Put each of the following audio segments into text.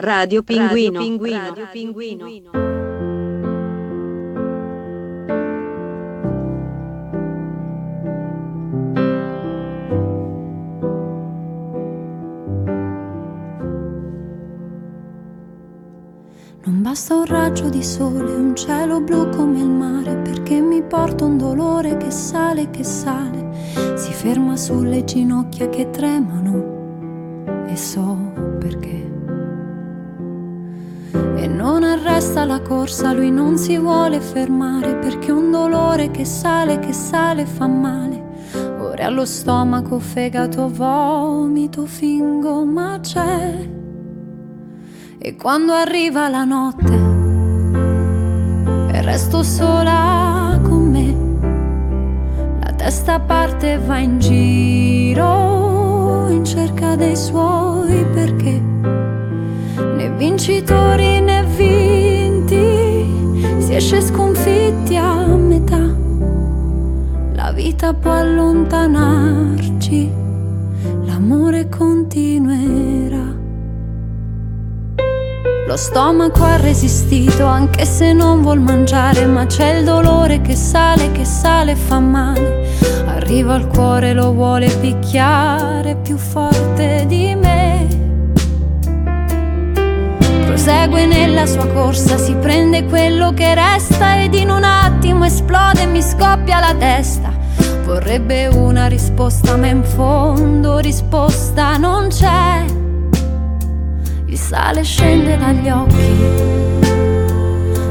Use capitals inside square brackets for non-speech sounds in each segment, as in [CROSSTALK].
Radio Pinguino. Radio Pinguino. Radio Pinguino. Non basta un raggio di sole, un cielo blu come il mare, perché mi porta un dolore che sale, che sale, si ferma sulle ginocchia che tremano e so perché. Non arresta la corsa, lui non si vuole fermare, perché un dolore che sale, che sale fa male. Ora allo stomaco, fegato, vomito, fingo, ma c'è. E quando arriva la notte e resto sola con me, la testa parte e va in giro in cerca dei suoi perché. Né vincitori né vinti si esce sconfitti a metà. La vita può allontanarci, l'amore continuerà. Lo stomaco ha resistito anche se non vuol mangiare, ma c'è il dolore che sale, che sale e fa male. Arriva al cuore, lo vuole picchiare più forte di me. Prosegue nella sua corsa, si prende quello che resta ed in un attimo esplode e mi scoppia la testa. Vorrebbe una risposta, ma in fondo risposta non c'è sale e scende dagli occhi.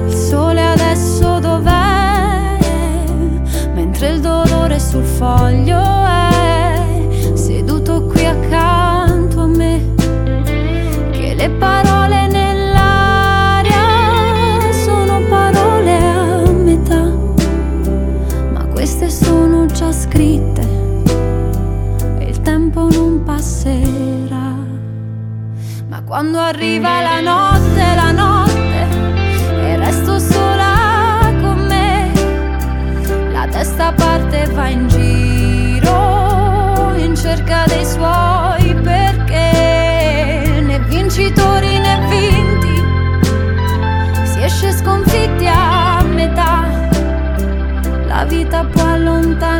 Il sole adesso dov'è? Mentre il dolore sul foglio è seduto qui accanto a me. Che le parole scritte e il tempo non passerà. Quando arriva la notte, la notte, e resto sola con me, la testa parte e va in giro in cerca dei suoi perché né vincitori né vinti, si esce sconfitti a metà, la vita può allontanarci,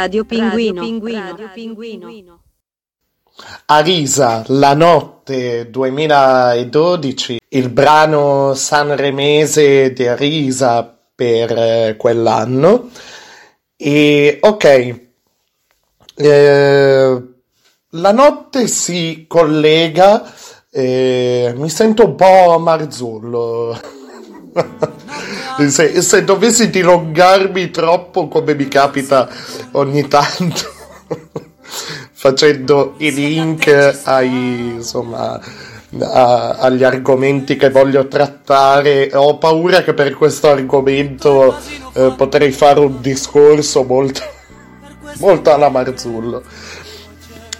Radio Pinguino. Radio Pinguino. Arisa, La notte 2012, il brano sanremese di Arisa per eh, quell'anno. E ok, eh, la notte si collega, eh, mi sento un po' Marzullo. [LAUGHS] Se, se, dovessi dilungarmi troppo, come mi capita ogni tanto, [LAUGHS] facendo i link ai, insomma, a, agli argomenti che voglio trattare, ho paura che per questo argomento eh, potrei fare un discorso molto, molto alla Marzullo.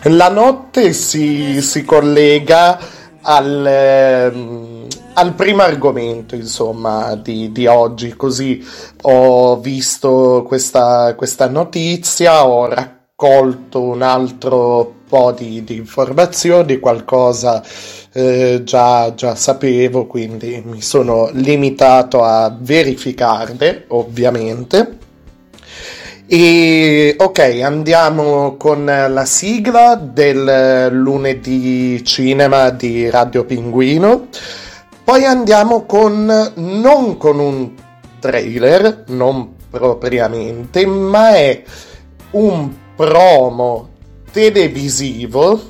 La notte si, si collega al... Eh, al primo argomento, insomma, di, di, oggi, così ho visto questa, questa notizia, ho raccolto un altro po' di, di informazioni, qualcosa eh, già, già sapevo, quindi mi sono limitato a verificarle, ovviamente. E ok, andiamo con la sigla del lunedì cinema di Radio Pinguino. Poi andiamo con non con un trailer, non propriamente, ma è un promo televisivo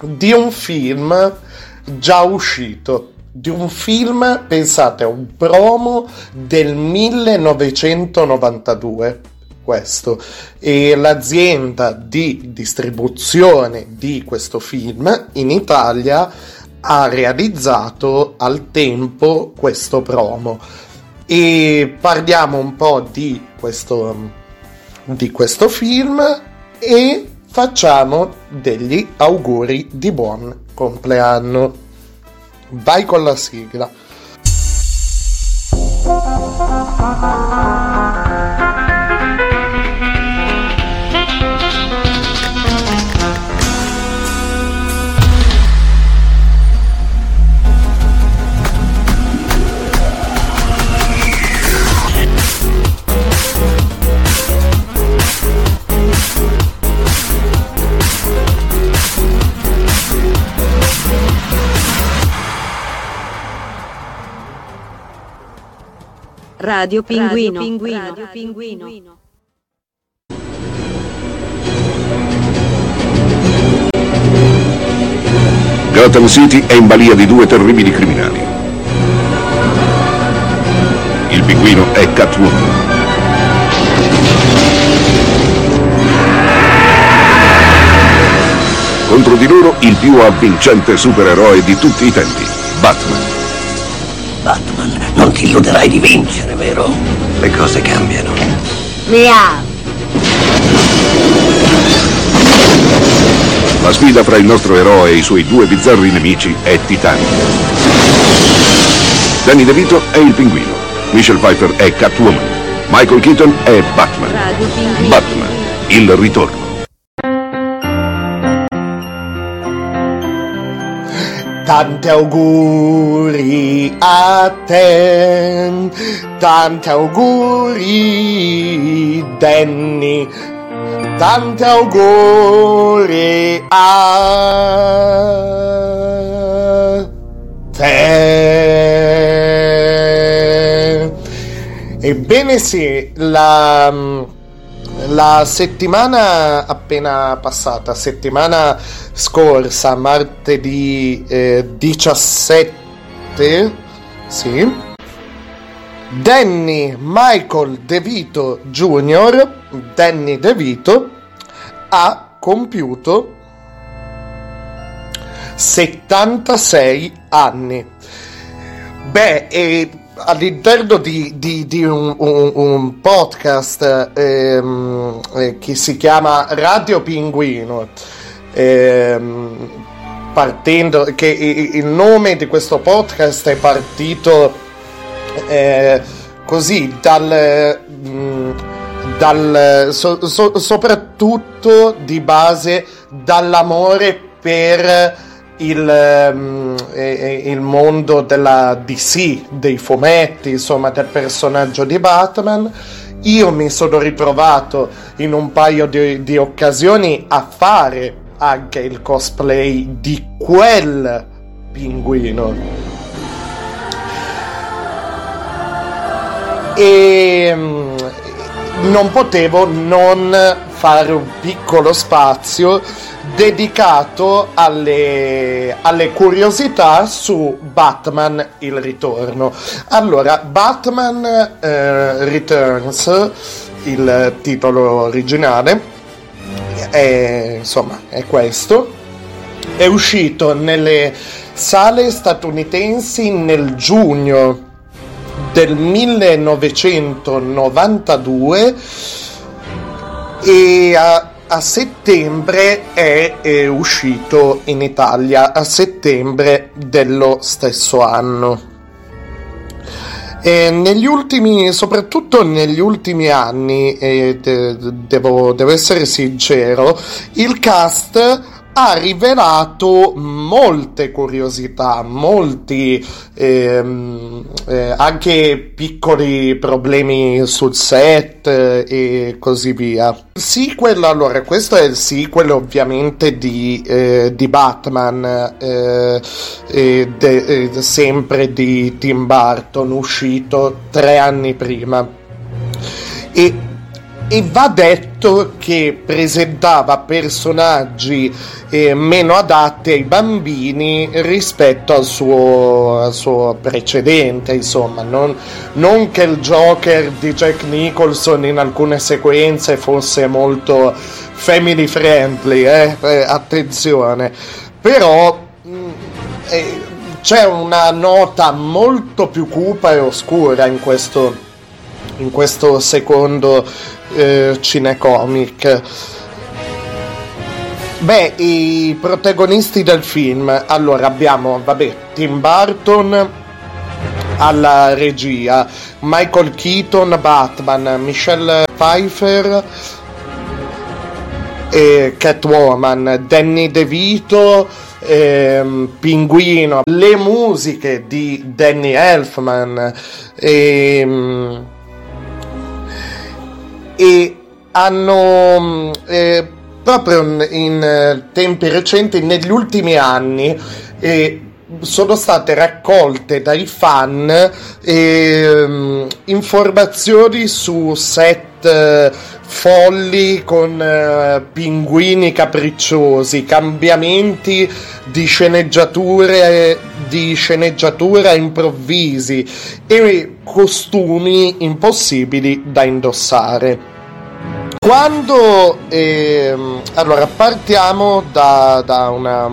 di un film già uscito. Di un film, pensate, un promo del 1992 questo e l'azienda di distribuzione di questo film in Italia ha realizzato al tempo questo promo e parliamo un po' di questo, di questo film e facciamo degli auguri di buon compleanno. Vai con la sigla. Radio Pinguino. Radio Pinguino. Radio Pinguino. Gotham City è in balia di due terribili criminali. Il pinguino è Catwoman. Contro di loro il più avvincente supereroe di tutti i tempi, Batman. Batman, non ti illuderai di vincere, vero? Le cose cambiano. Miau. La sfida fra il nostro eroe e i suoi due bizzarri nemici è titanica. Danny DeVito è il pinguino, Michelle Pfeiffer è Catwoman, Michael Keaton è Batman. Batman, il ritorno. Tanti auguri a te, tanti auguri Danny, tanti auguri a te. Ebbene sì, la, la settimana appena passata, settimana scorsa, martedì eh, 17, sì, Danny Michael DeVito Jr., Danny DeVito, ha compiuto 76 anni. Beh, e all'interno di, di- di un, un- un podcast ehm, eh, che si chiama Radio Pinguino, ehm, partendo, che il nome di questo podcast è partito eh, così dal, mm, dal so- so- soprattutto di base dall'amore per il, ehm, eh, eh, il mondo della DC, dei fumetti, insomma del personaggio di Batman. Io mi sono ritrovato in un paio di, di occasioni a fare anche il cosplay di quel pinguino. e mm, non potevo non fare un piccolo spazio dedicato alle, alle curiosità su Batman il ritorno. Allora, Batman eh, Returns, il titolo originale, è, insomma, è questo. È uscito nelle sale statunitensi nel giugno del 1992 e a, a settembre è, è uscito in Italia a settembre dello stesso anno. E negli ultimi, soprattutto negli ultimi anni, eh, de- devo, devo essere sincero, il cast ha rivelato molte curiosità, molti ehm, eh, anche piccoli problemi sul set eh, e così via. Sequel, allora, questo è il sequel ovviamente di, eh, di Batman, eh, de, eh, sempre di Tim Burton, uscito tre anni prima. E e va detto che presentava personaggi eh, meno adatti ai bambini rispetto al suo, al suo precedente, insomma, non, non, che il Joker di Jack Nicholson in alcune sequenze fosse molto family friendly, eh? Eh, attenzione, però mh, mm, eh, c'è una nota molto più cupa e oscura in questo in questo secondo eh, cinecomic. Beh, i protagonisti del film, allora abbiamo, vabbè, Tim Burton alla regia, Michael Keaton Batman, Michelle Pfeiffer e Catwoman, Danny DeVito ehm, Pinguino, le musiche di Danny Elfman ehm, e hanno mm, eh, proprio in, in, eh, tempi recenti, negli ultimi anni, eh, sono state raccolte dai fan eh, informazioni su set eh, folli con eh, pinguini capricciosi, cambiamenti di sceneggiature di sceneggiatura improvvisi e costumi impossibili da indossare. Quando ehm, allora partiamo da, da, una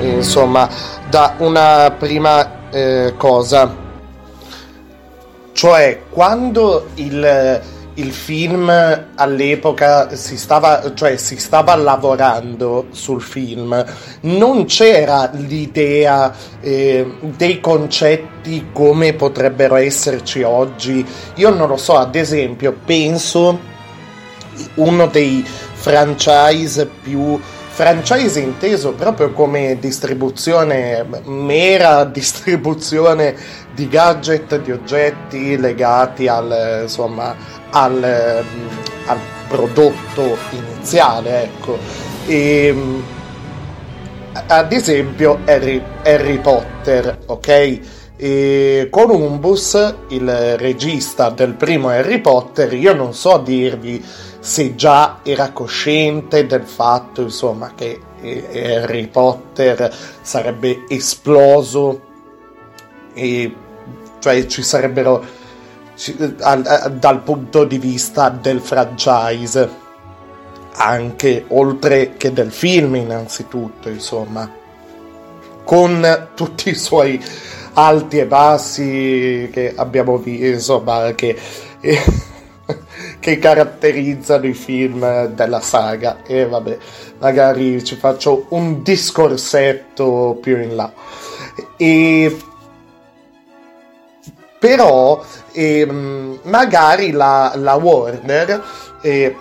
insomma da una prima eh, cosa, cioè quando il il film all'epoca si stava, cioè, si stava lavorando sul film, non c'era l'idea eh, dei concetti come potrebbero esserci oggi. Io non lo so, ad esempio, penso uno dei franchise più franchise inteso proprio come distribuzione, mera [LAUGHS] distribuzione di gadget, di oggetti legati al, insomma, al, al prodotto iniziale, ecco. E, ad esempio Harry, Harry Potter, ok? E Columbus, il regista del primo Harry Potter, io non so dirvi se già era cosciente del fatto, insomma, che Harry Potter sarebbe esploso e cioè ci sarebbero dal punto di vista del franchise anche oltre che del film innanzitutto insomma con tutti i suoi alti e bassi che abbiamo visto insomma che, [LAUGHS] che caratterizzano i film della saga. E vabbè magari ci faccio un discorsetto più in là. E però ehm, magari la, la Warner eh,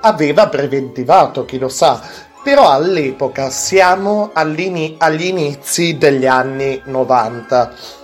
aveva preventivato, chi lo sa, però all'epoca siamo agli inizi degli anni 90.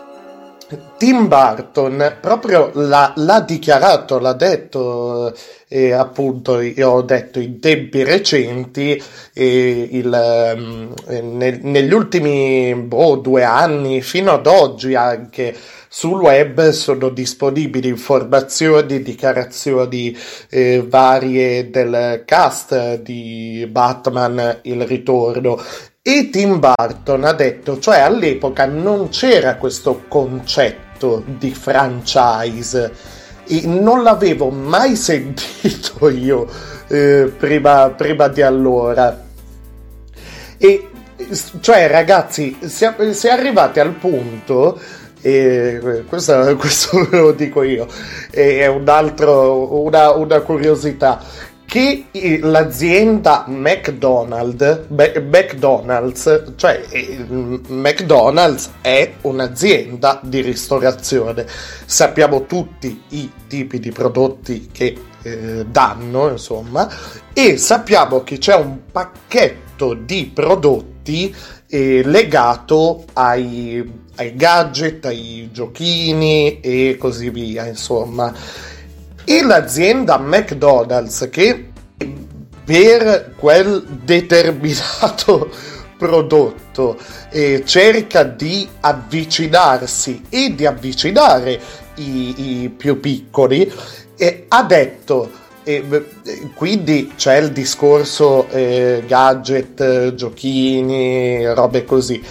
Tim Burton proprio l'ha, l'ha dichiarato, l'ha detto, eh, appunto, io ho detto in tempi recenti, eh, il, eh, nel, negli ultimi boh, due anni, fino ad oggi anche, sul web sono disponibili informazioni, dichiarazioni eh, varie del cast di Batman Il Ritorno. E Tim Burton ha detto, cioè all'epoca non c'era questo concetto di franchise e non l'avevo mai [LAUGHS] sentito io eh, prima, prima di allora. E cioè ragazzi, si è arrivati al punto e questo, [LAUGHS] questo ve lo dico io, è un altro, una, una curiosità, che l'azienda McDonald's, McDonald's, cioè McDonald's è un'azienda di ristorazione. Sappiamo tutti i tipi di prodotti che eh, danno, insomma, e sappiamo che c'è un pacchetto di prodotti eh, legato ai, ai gadget, ai giochini e così via, insomma. E l'azienda McDonald's che per quel determinato [LAUGHS] prodotto eh, cerca di avvicinarsi e di avvicinare i, i più piccoli, eh, ha detto e quindi c'è il discorso eh, gadget, giochini, robe così.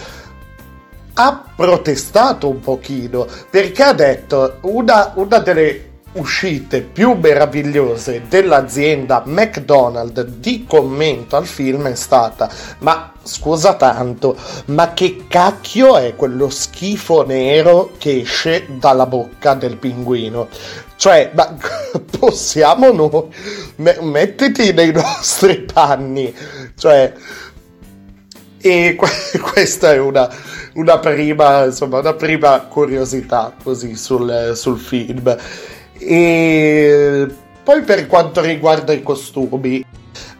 Ha protestato un pochino perché ha detto una, una delle uscite più meravigliose dell'azienda McDonald's di commento al film è stata ma scusa tanto ma che cacchio è quello schifo nero che esce dalla bocca del pinguino? Cioè ma [LAUGHS] possiamo noi mettiti nei nostri panni? Cioè e [LAUGHS] questa è una, una, prima, insomma, una prima curiosità così sul, sul film e poi per quanto riguarda i costumi,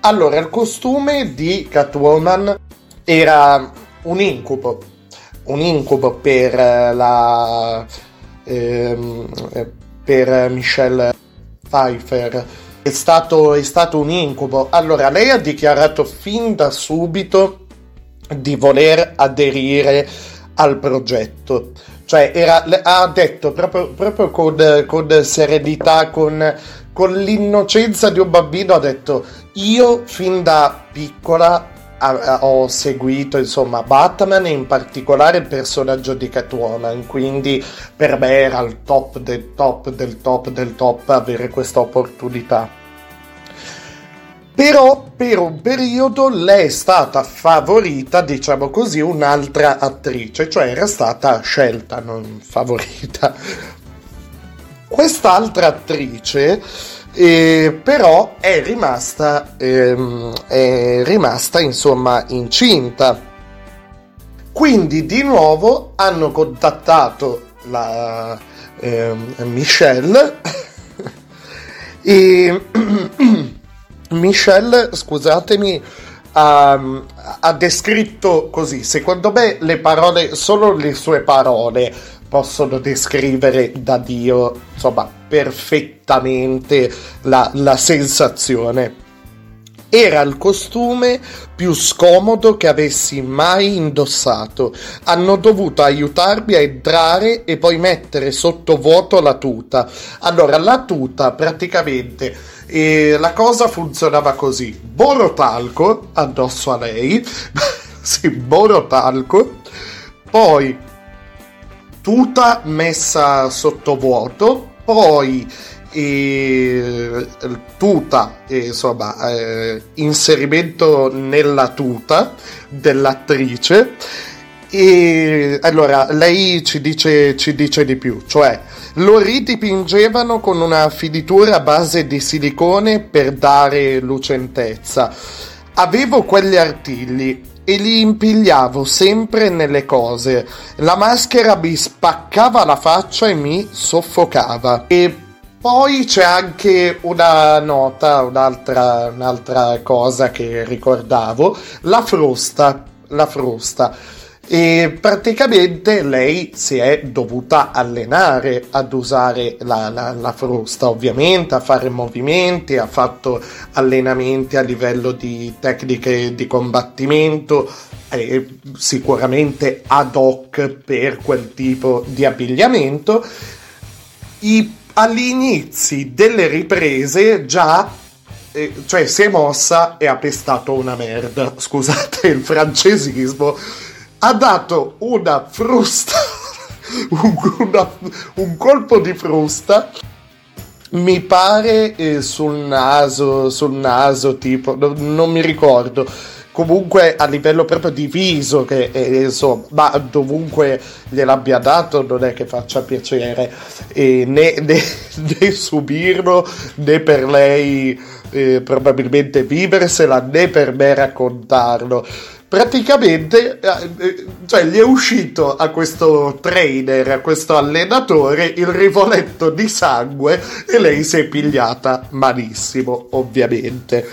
allora il costume di Catwoman era un incubo, un incubo per la ehm, per Michelle Pfeiffer. È stato, è stato un incubo. Allora, lei ha dichiarato fin da subito di voler aderire al progetto cioè, era, ha detto proprio, proprio con, con, serenità, con, con l'innocenza di un bambino, ha detto, io fin da piccola ho seguito insomma Batman e in particolare il personaggio di Catwoman quindi per me era il top del top del top del top avere questa opportunità però per un periodo lei è stata favorita, diciamo così, un'altra attrice, cioè era stata scelta, non favorita. Quest'altra attrice eh, però è rimasta, ehm, è rimasta insomma incinta. Quindi di nuovo hanno contattato la ehm, Michelle [COUGHS] e Michelle, scusatemi, ha, ha, descritto così, secondo me le parole, solo le sue parole possono descrivere da Dio, insomma, perfettamente la, la sensazione. Era il costume più scomodo che avessi mai indossato. Hanno dovuto aiutarmi a entrare e poi mettere sotto vuoto la tuta. Allora, la tuta praticamente e la cosa funzionava così: borotalco addosso a lei, [LAUGHS] sì, borotalco, poi tuta messa sotto vuoto, poi e tuta, insomma, eh, inserimento nella tuta dell'attrice. E allora lei ci dice, ci dice di più, cioè lo ridipingevano con una finitura a base di silicone per dare lucentezza. Avevo quegli artigli e li impigliavo sempre nelle cose. La maschera mi spaccava la faccia e mi soffocava. E poi c'è anche una nota, un'altra, un'altra cosa che ricordavo, la frusta. La frusta e praticamente lei si è dovuta allenare ad usare la, la, la, frusta ovviamente a fare movimenti ha fatto allenamenti a livello di tecniche di combattimento eh, sicuramente ad hoc per quel tipo di abbigliamento. I, agli inizi delle riprese già eh, cioè si è mossa e ha pestato una merda. [LAUGHS] Scusate il francesismo ha dato una frusta, [LAUGHS] un, una, un colpo di frusta mi pare eh, sul naso, sul naso tipo, no, non mi ricordo. Comunque a livello proprio di viso, che eh, insomma, ma dovunque gliel'abbia dato non è che faccia piacere eh, né, [LAUGHS] né, né, subirlo né per lei eh, probabilmente viversela né per me raccontarlo. Praticamente, eh, eh, cioè, gli è uscito a questo trainer, a questo allenatore, il rivoletto di sangue e lei si è pigliata malissimo, ovviamente.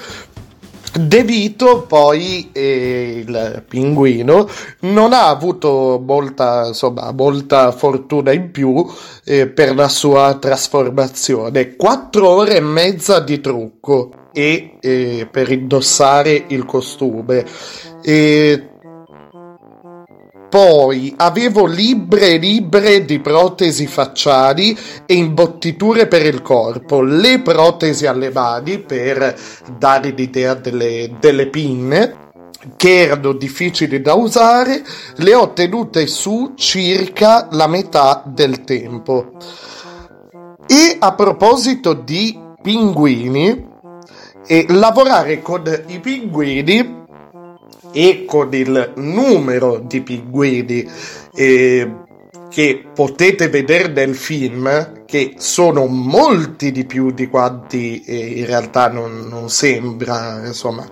De Vito, poi eh, il pinguino, non ha avuto molta, insomma, molta fortuna in più eh, per la sua trasformazione. Quattro ore e mezza di trucco e eh, per indossare il costume. E poi avevo libre libre di protesi facciali e imbottiture per il corpo, le protesi alle mani per dare l'idea delle, delle pinne che erano difficili da usare, le ho tenute su circa la metà del tempo. E a proposito di pinguini, e lavorare con i pinguini e con il numero di pinguini eh, che potete vedere nel film, che sono molti di più di quanti eh, in realtà non, non sembra, insomma,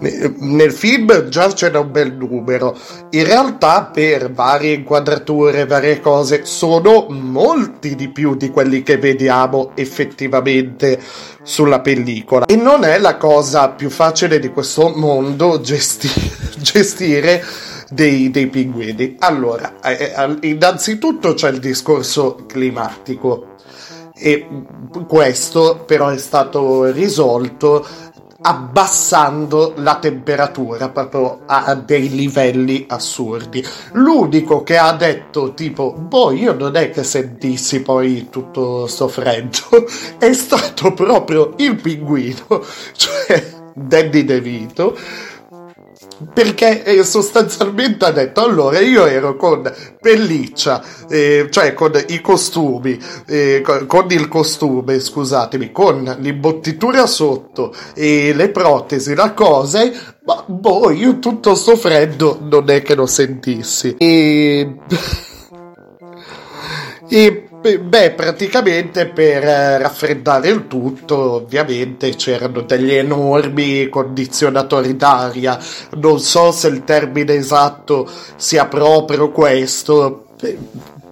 nel film già c'era un bel numero, in realtà per varie inquadrature, varie cose, sono molti di più di quelli che vediamo effettivamente sulla pellicola. E non è la cosa più facile di questo mondo gesti- [LAUGHS] gestire dei, dei, pinguini. Allora, eh, eh innanzitutto c'è il discorso climatico. E questo però è stato risolto abbassando la temperatura proprio a dei livelli assurdi. L'unico che ha detto tipo, boh, io non è che sentissi poi tutto sto freddo, [LAUGHS] è stato proprio il pinguino, [LAUGHS] cioè Danny DeVito perché eh, sostanzialmente ha detto allora io ero con pelliccia eh, cioè con i costumi eh, con il costume scusatemi con l'imbottitura sotto e le protesi la cosa ma boh io tutto sto freddo non è che lo sentissi. E [LAUGHS] e Beh, praticamente per eh, raffreddare il tutto, ovviamente c'erano degli enormi condizionatori d'aria. Non so se il termine esatto sia proprio questo,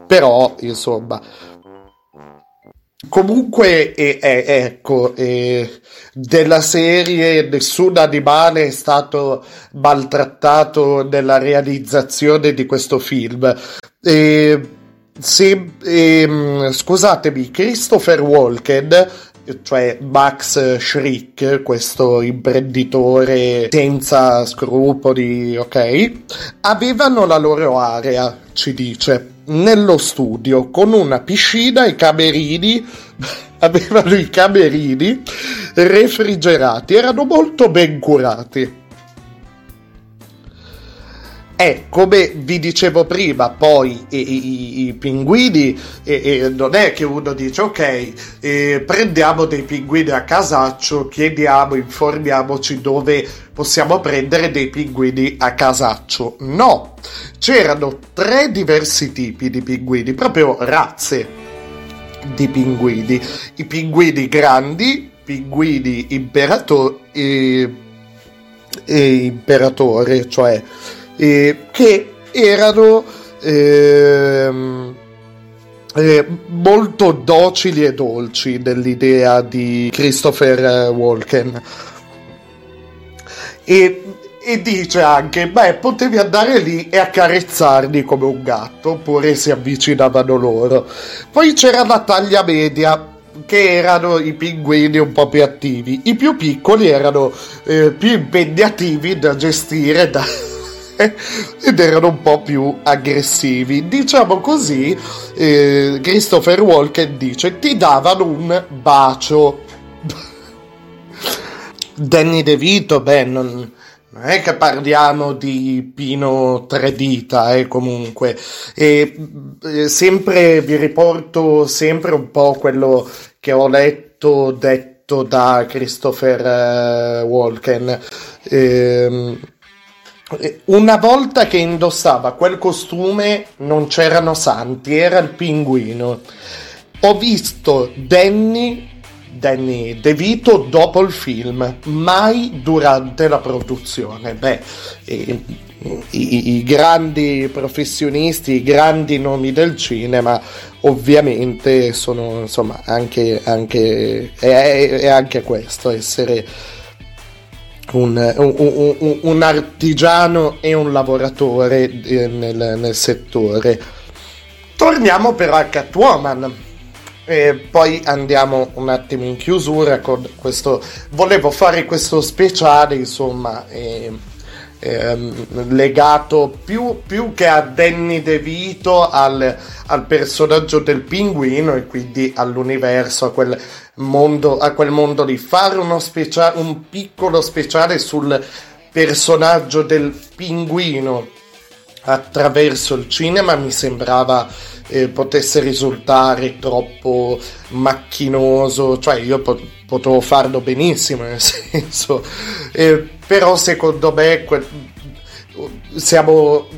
però insomma. Comunque, eh, eh, ecco, eh, della serie nessun animale è stato maltrattato nella realizzazione di questo film. E sì, ehm, scusatemi, Christopher Walken, cioè Max Schrick, questo imprenditore senza scrupoli, ok? Avevano la loro area, ci dice, nello studio, con una piscina e camerini, [LAUGHS] avevano i camerini refrigerati, erano molto ben curati. E come vi dicevo prima, poi i, i, i pinguini, e, non è che uno dice ok, eh, prendiamo dei pinguini a casaccio, chiediamo, informiamoci dove possiamo prendere dei pinguini a casaccio. No, c'erano tre diversi tipi di pinguini, proprio razze di pinguini. I pinguini grandi, pinguini imperato- e, e imperatore, cioè eh, che erano ehm, eh, molto docili e dolci dell'idea di Christopher Walken. E, e dice anche, beh, potevi andare lì e accarezzarli come un gatto, oppure si avvicinavano loro. Poi c'era la taglia media, che erano i pinguini un po' più attivi. I più piccoli erano eh, più impegnativi da gestire, da, ed erano un po' più aggressivi. Diciamo così, eh, Christopher Walken dice: Ti davano un bacio. [LAUGHS] Danny DeVito, beh, non, non è che parliamo di Pino Tredita, eh, comunque. E, eh, sempre vi riporto sempre un po' quello che ho letto, detto da Christopher eh, Walken. Eh, una volta che indossava quel costume non c'erano santi, era il pinguino. Ho visto Danny Danny DeVito dopo il film, mai durante la produzione. Beh, i, i, i, grandi professionisti, i grandi nomi del cinema, ovviamente sono insomma anche, anche è, è anche questo, essere un, un, un, artigiano e un lavoratore nel, nel settore. Torniamo però a Catwoman e poi andiamo un attimo in chiusura con questo. Volevo fare questo speciale, insomma, eh, eh, legato più, più, che a Danny DeVito al, al, personaggio del pinguino e quindi all'universo, a quel mondo, a quel mondo lì. Fare uno specia- un piccolo speciale sul personaggio del pinguino attraverso il cinema mi sembrava eh, potesse risultare troppo macchinoso, cioè io po- potevo farlo benissimo, nel [LAUGHS] senso, eh, però secondo me que- siamo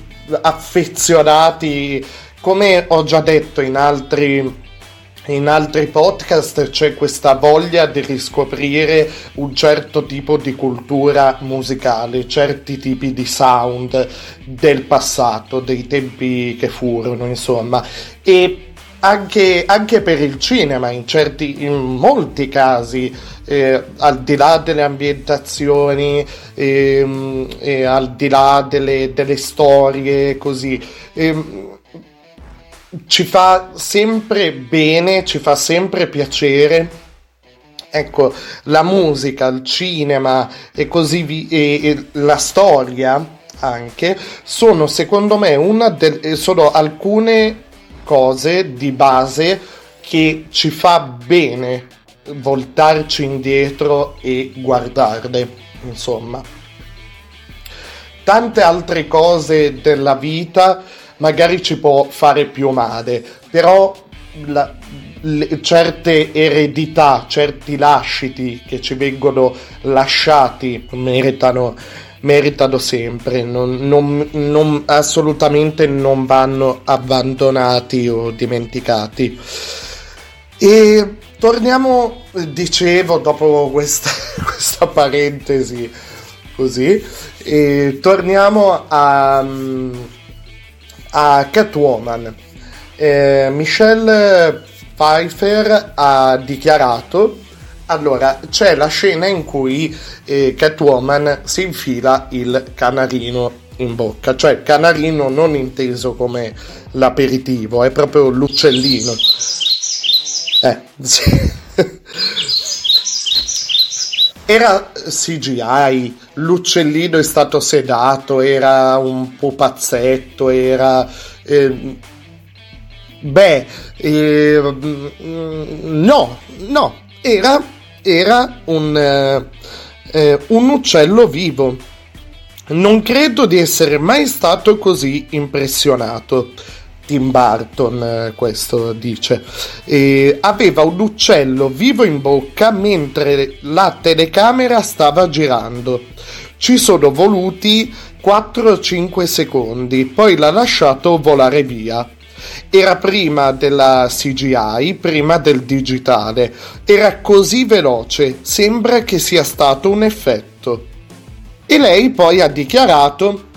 affezionati, come ho già detto in altri in altri podcast c'è questa voglia di riscoprire un certo tipo di cultura musicale, certi tipi di sound del passato, dei tempi che furono, insomma. E anche, anche per il cinema, in, certi, in molti casi, eh, al di là delle ambientazioni, eh, eh, al di là delle, delle storie, così. Ci fa sempre bene, ci fa sempre piacere. Ecco, la musica, il cinema e così vi- e, e la storia anche sono secondo me una del, sono alcune cose di base che ci fa bene voltarci indietro e guardarle, insomma. Tante altre cose della vita magari ci può fare più male, però la, le, certe eredità, certi lasciti che ci vengono lasciati meritano, meritano sempre, non, non, non, assolutamente non vanno abbandonati o dimenticati. E torniamo, dicevo, dopo questa, [LAUGHS] questa parentesi così, e torniamo a a Catwoman. Eh, Michelle Pfeiffer ha dichiarato allora c'è la scena in cui eh, Catwoman si infila il canarino in bocca, cioè canarino non inteso come l'aperitivo, è proprio l'uccellino. Eh, [LAUGHS] sì. Era CGI, l'uccellino è stato sedato, era un pupazzetto, era... Eh, beh, eh, no, no, era, era un, eh, un uccello vivo. Non credo di essere mai stato così impressionato. Tim Burton eh, questo dice e aveva un uccello vivo in bocca mentre la telecamera stava girando ci sono voluti 4-5 secondi poi l'ha lasciato volare via era prima della CGI, prima del digitale. Era così veloce, sembra che sia stato un effetto. E lei poi ha dichiarato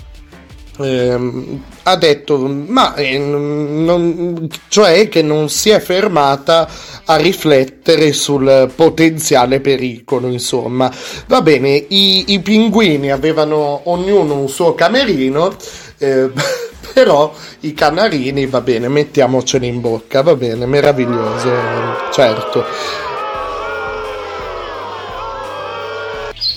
ehm, ha detto ma eh, non, cioè che non si è fermata a riflettere sul potenziale pericolo insomma. Va bene i, i pinguini avevano ognuno un suo camerino eh, [LAUGHS] però i canarini va bene mettiamoceli in bocca va bene meraviglioso certo.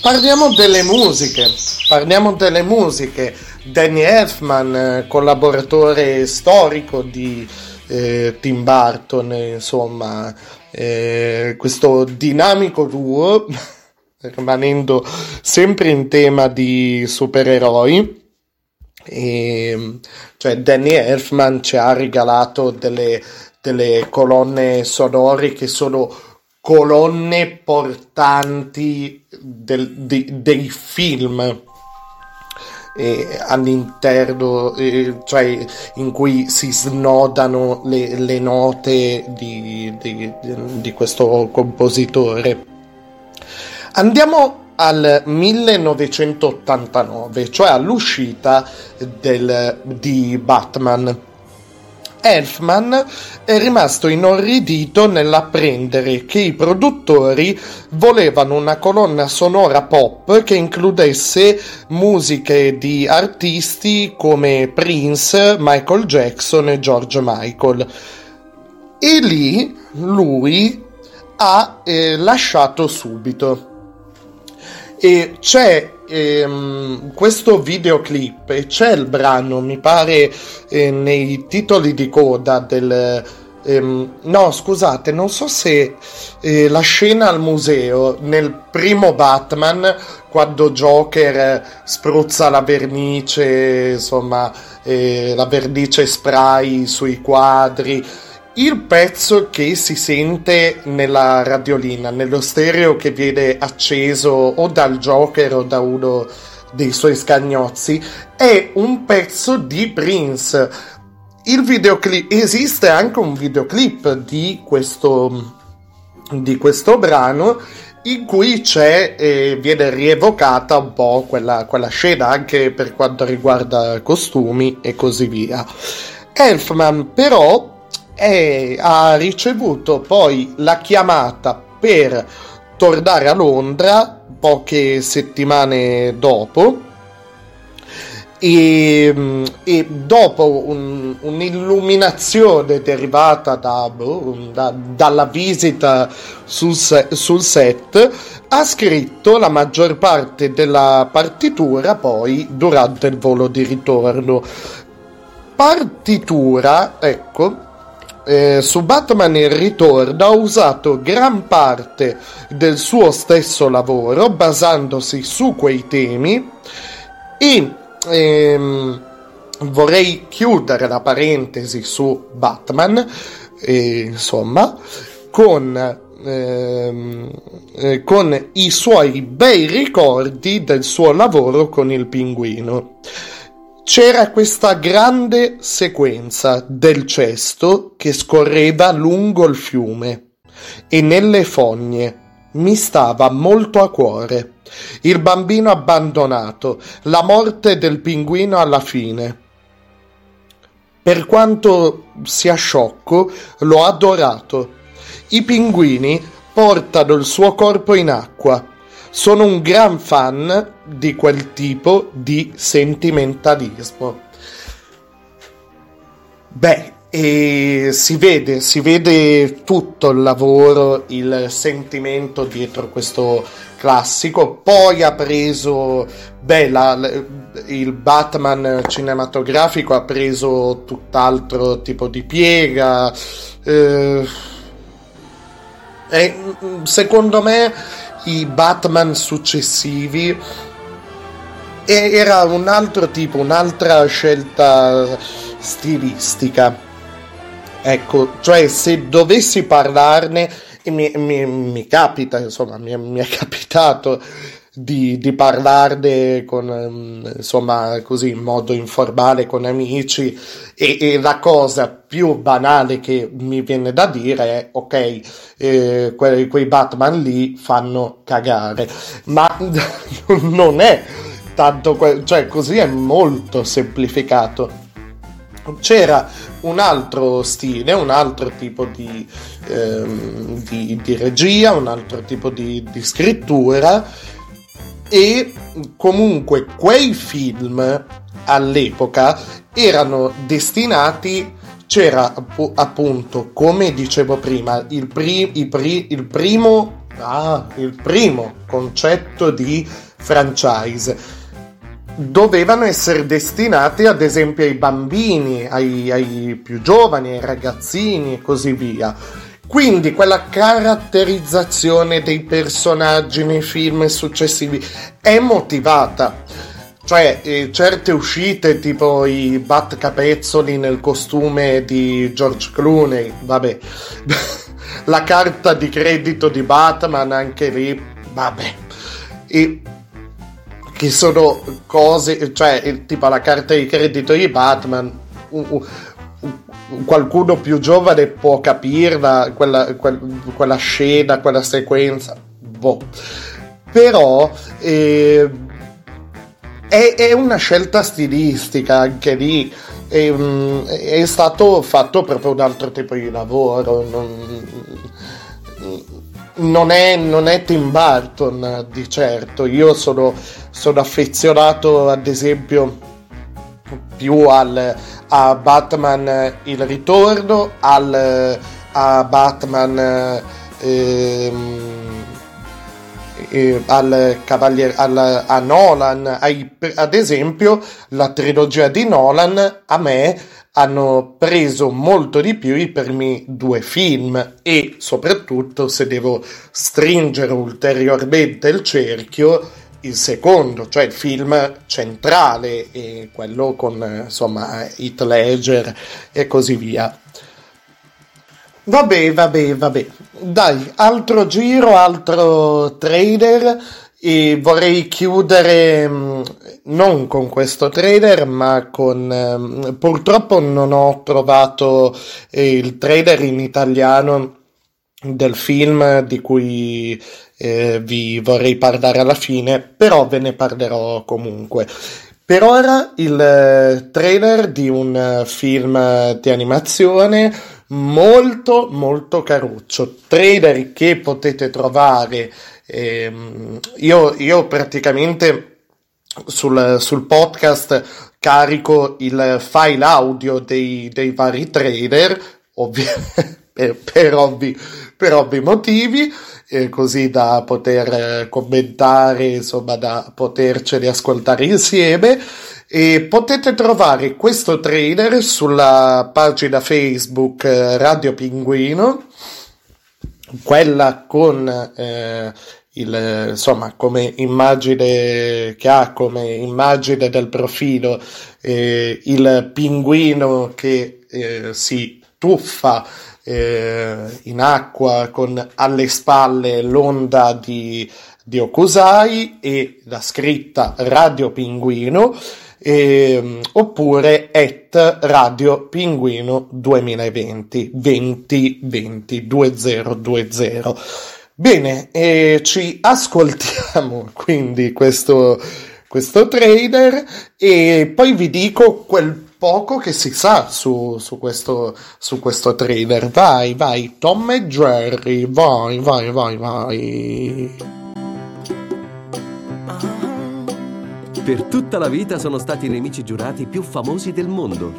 Parliamo delle musiche parliamo delle musiche Danny Elfman, eh, collaboratore storico di eh, Tim Burton, insomma, eh, questo dinamico duo, [LAUGHS] rimanendo sempre in tema di supereroi. E, cioè Danny Elfman ci ha regalato delle, delle colonne sonore che sono colonne portanti del, di, dei film eh, all'interno, eh, cioè in cui si snodano le, le note di, di, di questo compositore. Andiamo al 1989, cioè all'uscita del, di Batman. Elfman è rimasto inorridito nell'apprendere che i produttori volevano una colonna sonora pop che includesse musiche di artisti come Prince, Michael Jackson e George Michael. E lì lui ha eh, lasciato subito. E c'è ehm, questo videoclip e c'è il brano, mi pare, eh, nei titoli di coda del... Ehm, no, scusate, non so se eh, la scena al museo nel primo Batman, quando Joker spruzza la vernice, insomma, eh, la vernice spray sui quadri il pezzo che si sente nella radiolina, nello stereo che viene acceso o dal Joker o da uno dei suoi scagnozzi, è un pezzo di Prince. Il videoclip esiste anche un videoclip di questo, di questo brano in cui c'è e viene rievocata un po' quella, quella scena anche per quanto riguarda costumi e così via. Elfman però e ha ricevuto poi la chiamata per tornare a Londra poche settimane dopo. E, e dopo un, un'illuminazione derivata da, boh, da, dalla visita sul, sul set ha scritto la maggior parte della partitura poi durante il volo di ritorno. Partitura ecco eh, su Batman il ritorno ha usato gran parte del suo stesso lavoro basandosi su quei temi. E ehm, vorrei chiudere la parentesi su Batman eh, insomma con ehm, eh, con i suoi bei ricordi del suo lavoro con il pinguino c'era questa grande sequenza del cesto che scorreva lungo il fiume e nelle fogne mi stava molto a cuore. Il bambino abbandonato, la morte del pinguino alla fine. Per quanto sia sciocco, l'ho adorato. I pinguini portano il suo corpo in acqua sono un gran fan di quel tipo di sentimentalismo. Beh, e si vede, si vede tutto il lavoro, il sentimento dietro questo classico. Poi ha preso, beh, la, il Batman cinematografico ha preso tutt'altro tipo di piega. Eh, e secondo me i Batman successivi era un altro tipo, un'altra scelta stilistica. Ecco, cioè se dovessi parlarne, mi, mi, mi capita, insomma, mi, mi è capitato di, di parlarne con, ehm, insomma, così in modo informale con amici e, e, la cosa più banale che mi viene da dire è ok, eh, quei, quei Batman lì fanno cagare, ma [LAUGHS] non è tanto, que- cioè così è molto semplificato. C'era un altro stile, un altro tipo di, ehm, di, di regia, un altro tipo di, di, scrittura e comunque quei film all'epoca erano destinati c'era appunto come dicevo prima il, pri, il, pri, il primo ah, il primo concetto di franchise. Dovevano essere destinati ad esempio ai bambini, ai, ai più giovani, ai ragazzini e così via quindi quella caratterizzazione dei personaggi nei film successivi è motivata. Cioè, eh, certe uscite, tipo i Bat Capezzoli nel costume di George Clooney, vabbè. [LAUGHS] La carta di credito di Batman, anche lì, vabbè. E che sono cose, cioè tipo la carta di credito di Batman, qualcuno più giovane può capirla, quella, quella, quella scena, quella sequenza, boh. Però eh, è, è, una scelta stilistica anche lì. È, è, stato fatto proprio un altro tipo di lavoro. Non, non è, non è Tim Burton di certo. Io sono, sono affezionato, ad esempio, più al, a Batman Il Ritorno, al, a Batman. Ehm, eh, al Cavalier, al, a Nolan, ai, ad esempio la trilogia di Nolan a me hanno preso molto di più i primi due film e soprattutto se devo stringere ulteriormente il cerchio il secondo, cioè il film centrale, e quello con insomma Heath Ledger e così via. Vabbè, vabbè, vabbè. Dai, altro giro, altro trailer e vorrei chiudere mm, non con questo trailer, ma con... Mm, purtroppo non ho trovato eh, il trailer in italiano del film di cui eh, vi vorrei parlare alla fine, però ve ne parlerò comunque. Per ora il eh, trailer di un eh, film di animazione molto molto caruccio, trailer che potete trovare, ehm, io, io praticamente sul, sul, podcast carico il file audio dei, dei vari trailer, ovvi- [LAUGHS] per, per, ovvi, per ovvi motivi, eh, così da poter eh, commentare, insomma, da poterceli ascoltare insieme. E potete trovare questo trailer sulla pagina Facebook eh, Radio Pinguino, quella con eh, il, insomma, come immagine che ha come immagine del profilo eh, il pinguino che eh, si tuffa eh, in acqua con alle spalle l'onda di, di Okusai e la scritta Radio Pinguino eh, oppure at Radio Pinguino 2020 2020 2020 bene eh, ci ascoltiamo [LAUGHS] quindi questo questo trailer e poi vi dico quel poco che si sa su, su, questo, su questo trailer. Vai, vai, Tom e Jerry, vai, vai, vai, vai. Per tutta la vita sono stati i nemici giurati più famosi del mondo.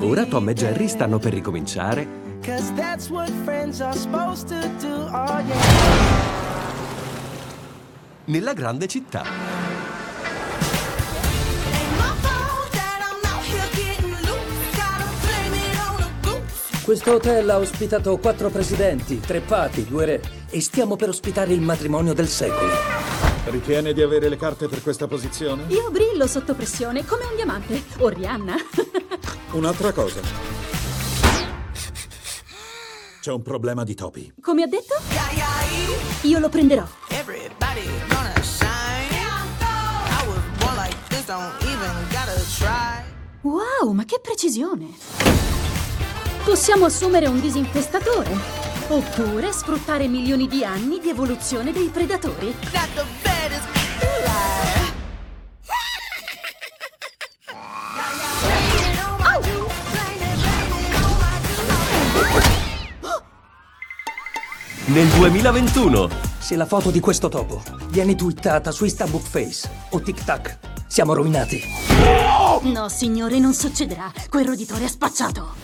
Ora Tom e Jerry stanno per ricominciare. Nella grande città. Questo hotel ha ospitato quattro presidenti, tre papi, due re e stiamo per ospitare il matrimonio del secolo. Ritiene di avere le carte per questa posizione? Io brillo sotto pressione come un diamante, o Rihanna. [LAUGHS] Un'altra cosa. C'è un problema di topi. Come ha detto? Io lo prenderò. Wow, ma che precisione! Possiamo assumere un disinfestatore. Oppure sfruttare milioni di anni di evoluzione dei predatori. Nel 2021. Se la foto di questo topo viene twittata su Instabook Face o TikTok, siamo rovinati. No, signore, non succederà. Quel roditore è spacciato.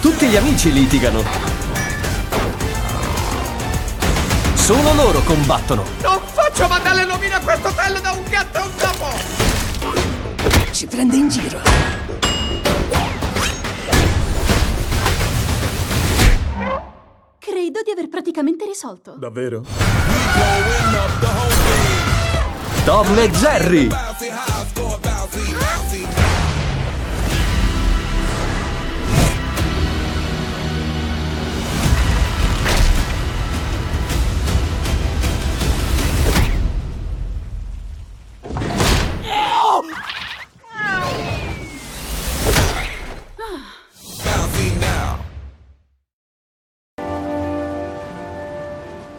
Tutti gli amici litigano. Solo loro combattono. Non faccio mandare nomina a questo hotel da un gatto e un topo! Ci prende in giro. Credo di aver praticamente risolto. Davvero? Tom e Jerry.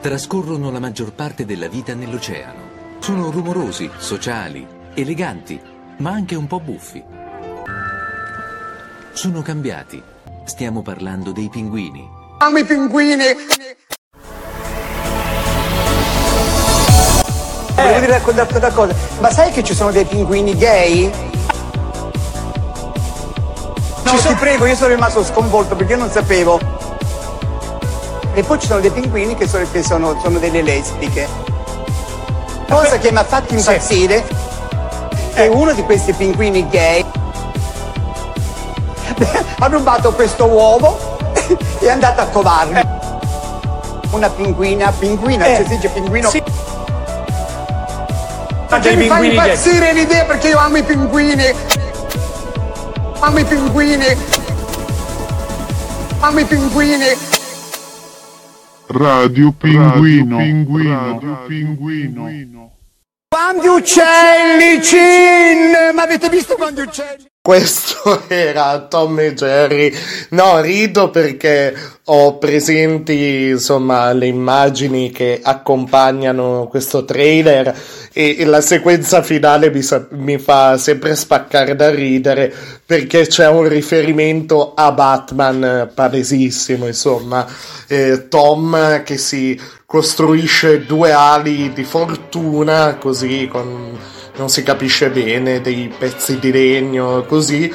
Trascorrono la maggior parte della vita nell'oceano. Sono rumorosi, sociali, eleganti, ma anche un po' buffi. Sono cambiati. Stiamo parlando dei pinguini. Amo i pinguini! Volevo raccontarti una cosa, ma sai che ci sono dei pinguini gay? No, ti prego, io sono rimasto sconvolto perché io non sapevo. E poi ci sono dei pinguini che sono, che sono, sono delle lesbiche. Cosa che mi ha fatto impazzire è uno di questi pinguini gay ha rubato questo uovo [LAUGHS] e è andato a covarlo. Una pinguina, pinguina, Eh. cioè si dice pinguino. Sì. Perché dei mi fa impazzire l'idea perché io amo i pinguini. Amo i pinguini. Amo i pinguini. Radio Pinguino. Radio Pinguino. Quanti uccelli, Cin! Ma avete visto quanti uccelli? Questo [LAUGHS] era Tom e Jerry. No, rido perché ho presenti, insomma, le immagini che accompagnano questo trailer e, e la sequenza finale mi, sa- mi fa sempre spaccare da ridere perché c'è un riferimento a Batman palesissimo, insomma. Eh, Tom che si costruisce due ali di fortuna così con non si capisce bene, dei pezzi di legno, così.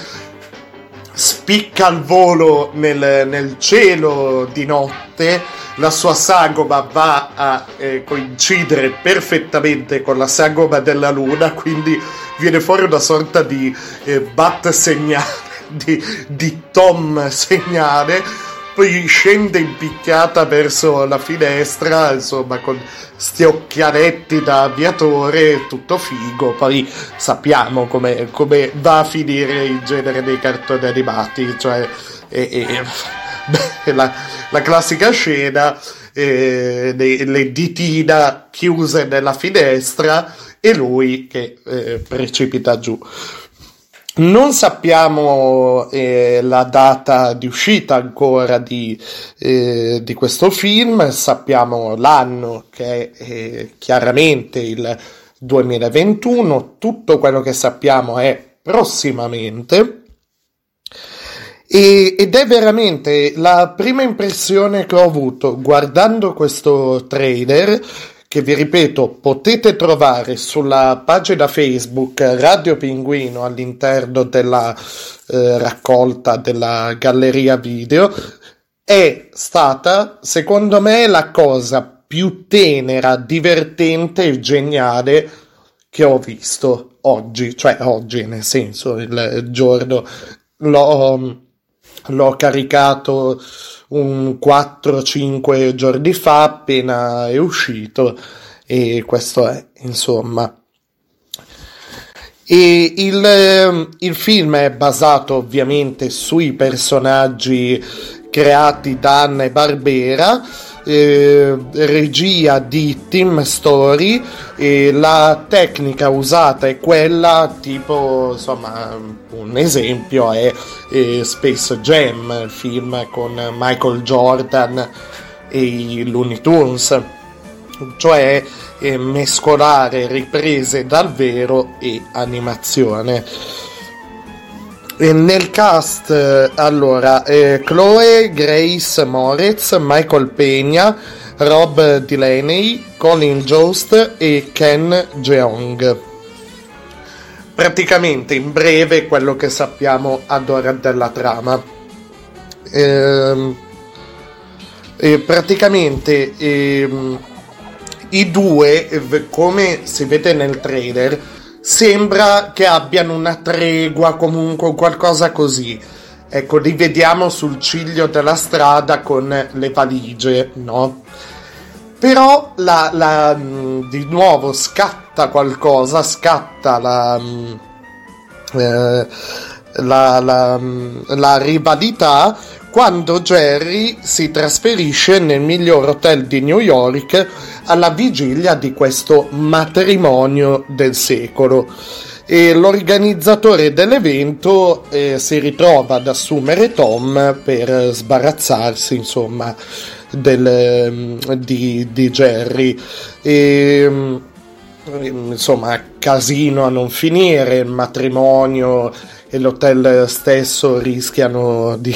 Spicca al volo nel, nel cielo di notte, la sua sagoma va a eh, coincidere perfettamente con la sagoma della luna, quindi viene fuori una sorta di eh, bat segnale, [LAUGHS] di, di tom segnale, poi scende in picchiata verso la finestra, insomma, con sti occhialetti da aviatore, tutto figo. Poi sappiamo come, va a finire il genere dei cartoni animati, cioè e- e- [LAUGHS] la, la classica scena, eh, le, le ditina chiuse nella finestra e lui che eh, precipita giù. Non sappiamo eh, la data di uscita ancora di, eh, di questo film, sappiamo l'anno che è eh, chiaramente il 2021, tutto quello che sappiamo è prossimamente. E- ed è veramente la prima impressione che ho avuto guardando questo trailer che vi ripeto potete trovare sulla pagina Facebook Radio Pinguino all'interno della eh, raccolta della galleria video. È stata secondo me la cosa più tenera, divertente e geniale che ho visto oggi, cioè oggi nel senso il giorno l'ho, l'ho caricato un 4-5 giorni fa appena è uscito e questo è insomma. E il, ehm, il film è basato ovviamente sui personaggi creati da Anna e Barbera eh, regia di Team Story e la tecnica usata è quella tipo insomma un esempio è eh, Space Jam il film con Michael Jordan e i Looney Tunes. Cioè eh, mescolare riprese dal vero e animazione nel cast, eh, allora, eh, Chloe Grace Moritz, Michael Peña, Rob Delaney, Colin Jost e Ken Jeong. Praticamente, in breve, quello che sappiamo ad ora della trama. Ehm, e praticamente ehm, i due, eh, come si vede nel trailer, sembra che abbiano una tregua, comunque qualcosa così. Ecco, li vediamo sul ciglio della strada con le valigie, no? Però la, la, mh, di nuovo scatta qualcosa, scatta la, mm, eh, la, mm, la rivalità quando Jerry si trasferisce nel miglior hotel di New York alla vigilia di questo matrimonio del secolo. E l'organizzatore dell'evento eh, si ritrova ad assumere Tom per sbarazzarsi, insomma, del, di, di, Jerry. E, insomma, casino a non finire, il matrimonio e l'hotel stesso rischiano di,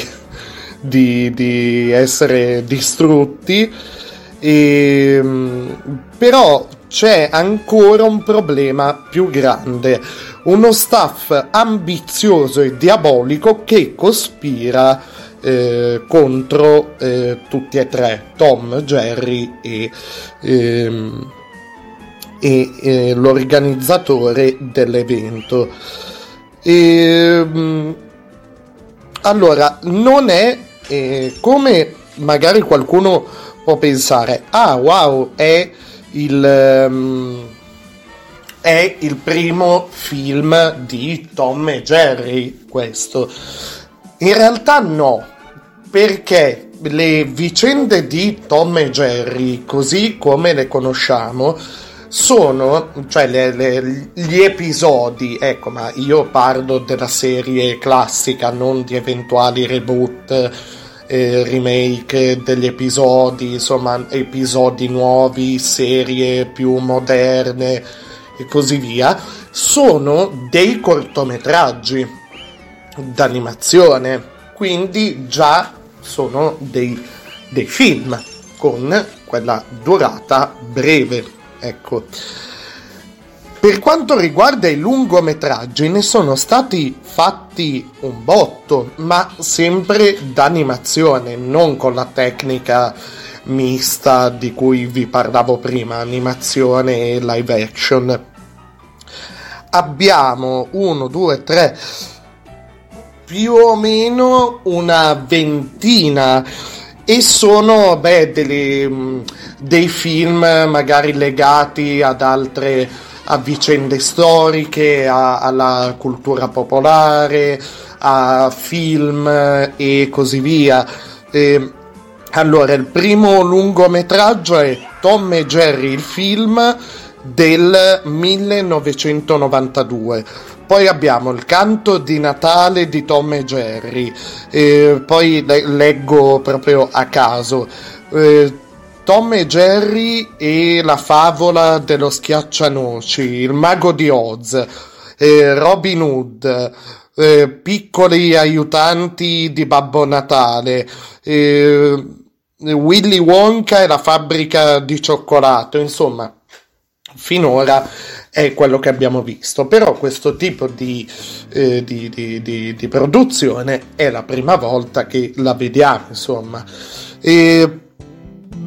di, di essere distrutti. E, però c'è ancora un problema più grande, uno staff ambizioso e diabolico che cospira eh, contro eh, tutti e tre, Tom, Jerry e, ehm, e, e l'organizzatore dell'evento. E, ehm, allora, non è eh, come magari qualcuno può pensare, ah wow, è il, um, è il primo film di Tom e Jerry questo. In realtà no, perché le vicende di Tom e Jerry, così come le conosciamo, sono, cioè le, le, gli episodi, ecco, ma io parlo della serie classica, non di eventuali reboot eh, remake degli episodi, insomma, episodi nuovi, serie più moderne e così via, sono dei cortometraggi d'animazione, quindi già sono dei, dei film con quella durata breve, ecco. Per quanto riguarda i lungometraggi, ne sono stati fatti un botto, ma sempre d'animazione, non con la tecnica mista di cui vi parlavo prima, animazione e live action. Abbiamo 1, 2, 3, più o meno una ventina e sono beh, delle, dei film magari legati ad altre a vicende storiche, a, alla cultura popolare, a film e così via. E, allora, il primo lungometraggio è Tom e Jerry, il film del 1992. Poi abbiamo il canto di Natale di Tom e Jerry, e poi leggo proprio a caso. Eh, Tom e Jerry e la favola dello schiaccianoci, il mago di Oz, eh, Robin Hood, eh, piccoli aiutanti di Babbo Natale, eh, Willy Wonka e la fabbrica di cioccolato, insomma, finora è quello che abbiamo visto, però questo tipo di, eh, di, di, di produzione è la prima volta che la vediamo, insomma. E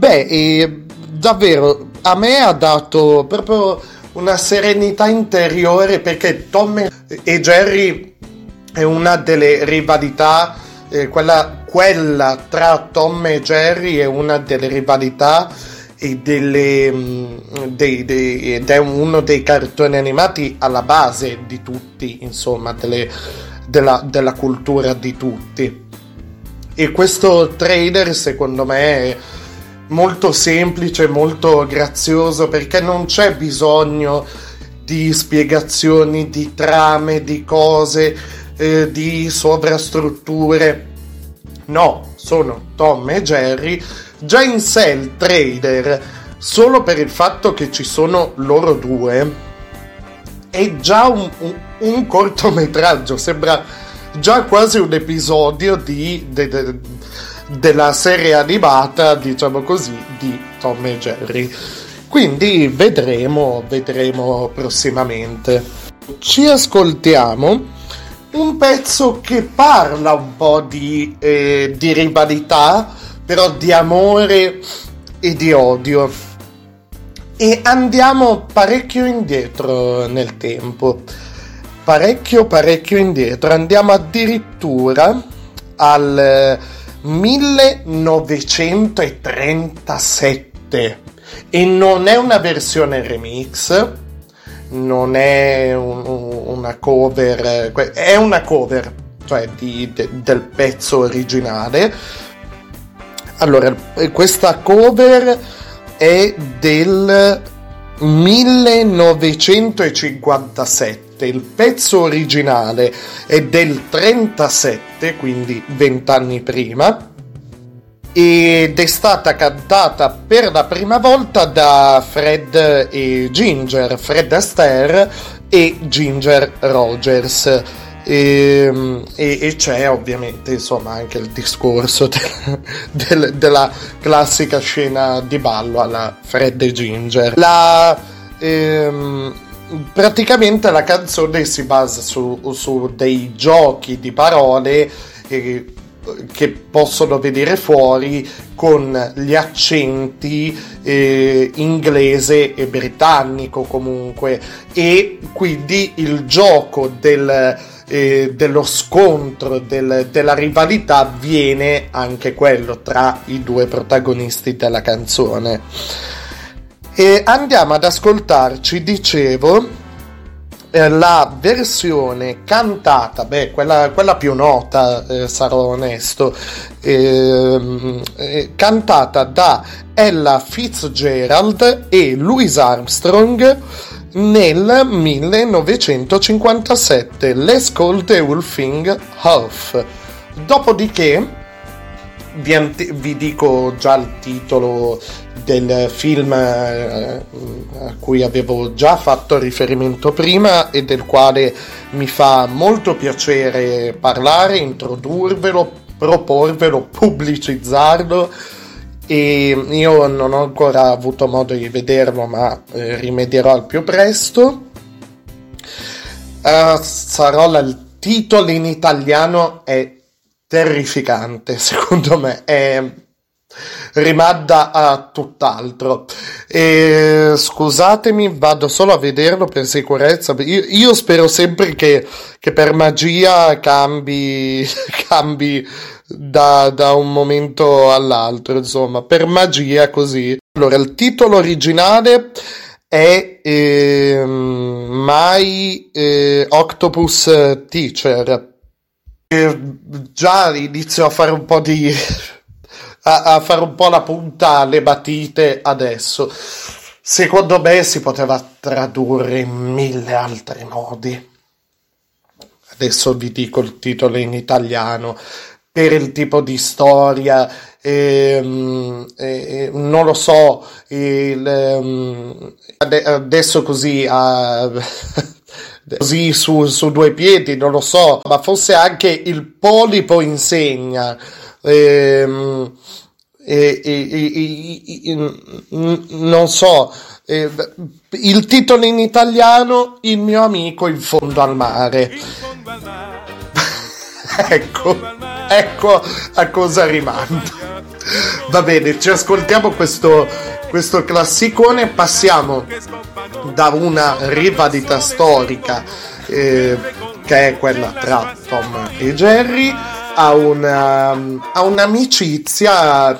Beh, e davvero a me ha dato proprio una serenità interiore perché Tom e Jerry è una delle rivalità, eh, quella, quella, tra Tom e Jerry è una delle rivalità e delle, mm, dei, dei, ed è uno dei cartoni animati alla base di tutti, insomma, delle, della, della cultura di tutti. E questo trailer secondo me è molto semplice, molto grazioso perché non c'è bisogno di spiegazioni, di trame, di cose, eh, di sovrastrutture. No, sono Tom e Jerry. Già in sé il trailer, solo per il fatto che ci sono loro due, è già un, un, un cortometraggio, sembra già quasi un episodio di, de, de, della serie animata, diciamo così, di Tom e Jerry. Quindi vedremo, vedremo prossimamente. Ci ascoltiamo un pezzo che parla un po' di, eh, di rivalità, però di amore e di odio. E andiamo parecchio indietro nel tempo. Parecchio, parecchio indietro. Andiamo addirittura al 1937 e non è una versione remix, non è un, una cover, è una cover cioè di, de, del pezzo originale. Allora, questa cover è del 1957, il pezzo originale è del 37, quindi vent'anni prima ed è stata cantata per la prima volta da Fred e Ginger, Fred Astaire e Ginger Rogers. E, e, e, c'è ovviamente insomma anche il discorso [LAUGHS] del, del, della classica scena di ballo alla Fred e Ginger. La, ehm, praticamente la canzone si basa su, su dei giochi di parole eh, che possono vedere fuori con gli accenti eh, inglese e britannico comunque. E quindi il gioco del, eh, dello scontro del, della rivalità avviene anche quello tra i due protagonisti della canzone. E andiamo ad ascoltarci dicevo la versione cantata, beh, quella, quella più nota, eh, sarò onesto, ehm, eh, cantata da Ella Fitzgerald e Louis Armstrong nel 1957, Let's Call the Wolfing Half. Dopodiché vi, ante- vi, dico già il titolo del film eh, a cui avevo già fatto riferimento prima e del quale mi fa molto piacere parlare, introdurvelo, proporvelo, [LAUGHS] pubblicizzarlo e io non ho ancora avuto modo di vederlo ma eh, rimedierò al più presto. Uh, sarò il titolo in italiano è terrificante, [LAUGHS] secondo me, è rimanda a tutt'altro. E, scusatemi, vado solo a vederlo per sicurezza. Io, io spero sempre che, che, per magia cambi, [LAUGHS] cambi da, da, un momento all'altro, insomma, per magia così. Allora, il titolo originale è eh, My eh, Octopus Teacher già inizio a fare un po' di a, a, fare un po' la punta alle batite adesso. Secondo me si poteva tradurre in mille altri modi. Adesso vi dico il titolo in italiano. Per il tipo di storia ehm, eh, non lo so il, ehm, adesso così a [LAUGHS] così su, su, due piedi, non lo so, ma forse anche il polipo insegna. Ehm, e, e, e, non so, eh, il titolo in italiano, Il mio amico in fondo al mare. [LAUGHS] ecco, ecco a cosa rimanda. Va bene, ci ascoltiamo questo, questo classicone, passiamo da una rivalità storica eh, che è quella tra Tom e Jerry a, una, a un'amicizia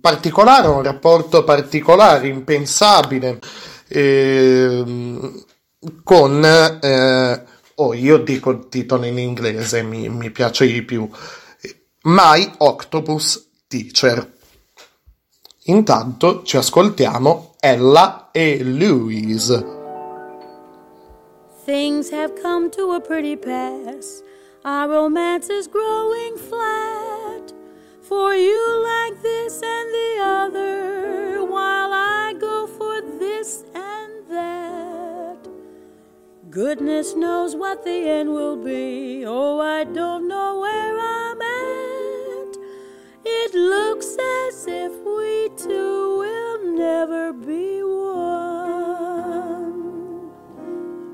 particolare, un rapporto particolare, impensabile eh, con... Eh, oh, io dico il titolo in inglese, mi, mi piace di più. My Octopus Teacher. Intanto ci ascoltiamo Ella e Louise. Things have come to a pretty pass. Our romance is growing flat. For you like this and the other, while I go for this and that. Goodness knows what the end will be. Oh, I don't know where I'm at. It looks as if we two will never be one.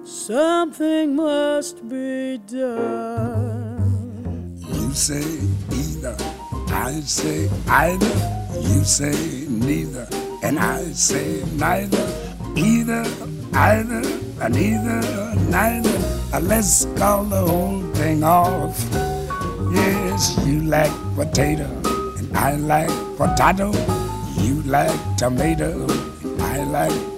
Something must be done. You say either, I say either. You say neither, and I say neither. Either, either, and either, neither. Uh, let's call the whole thing off. Yes, you like potato and I like potato, you like tomato. And I like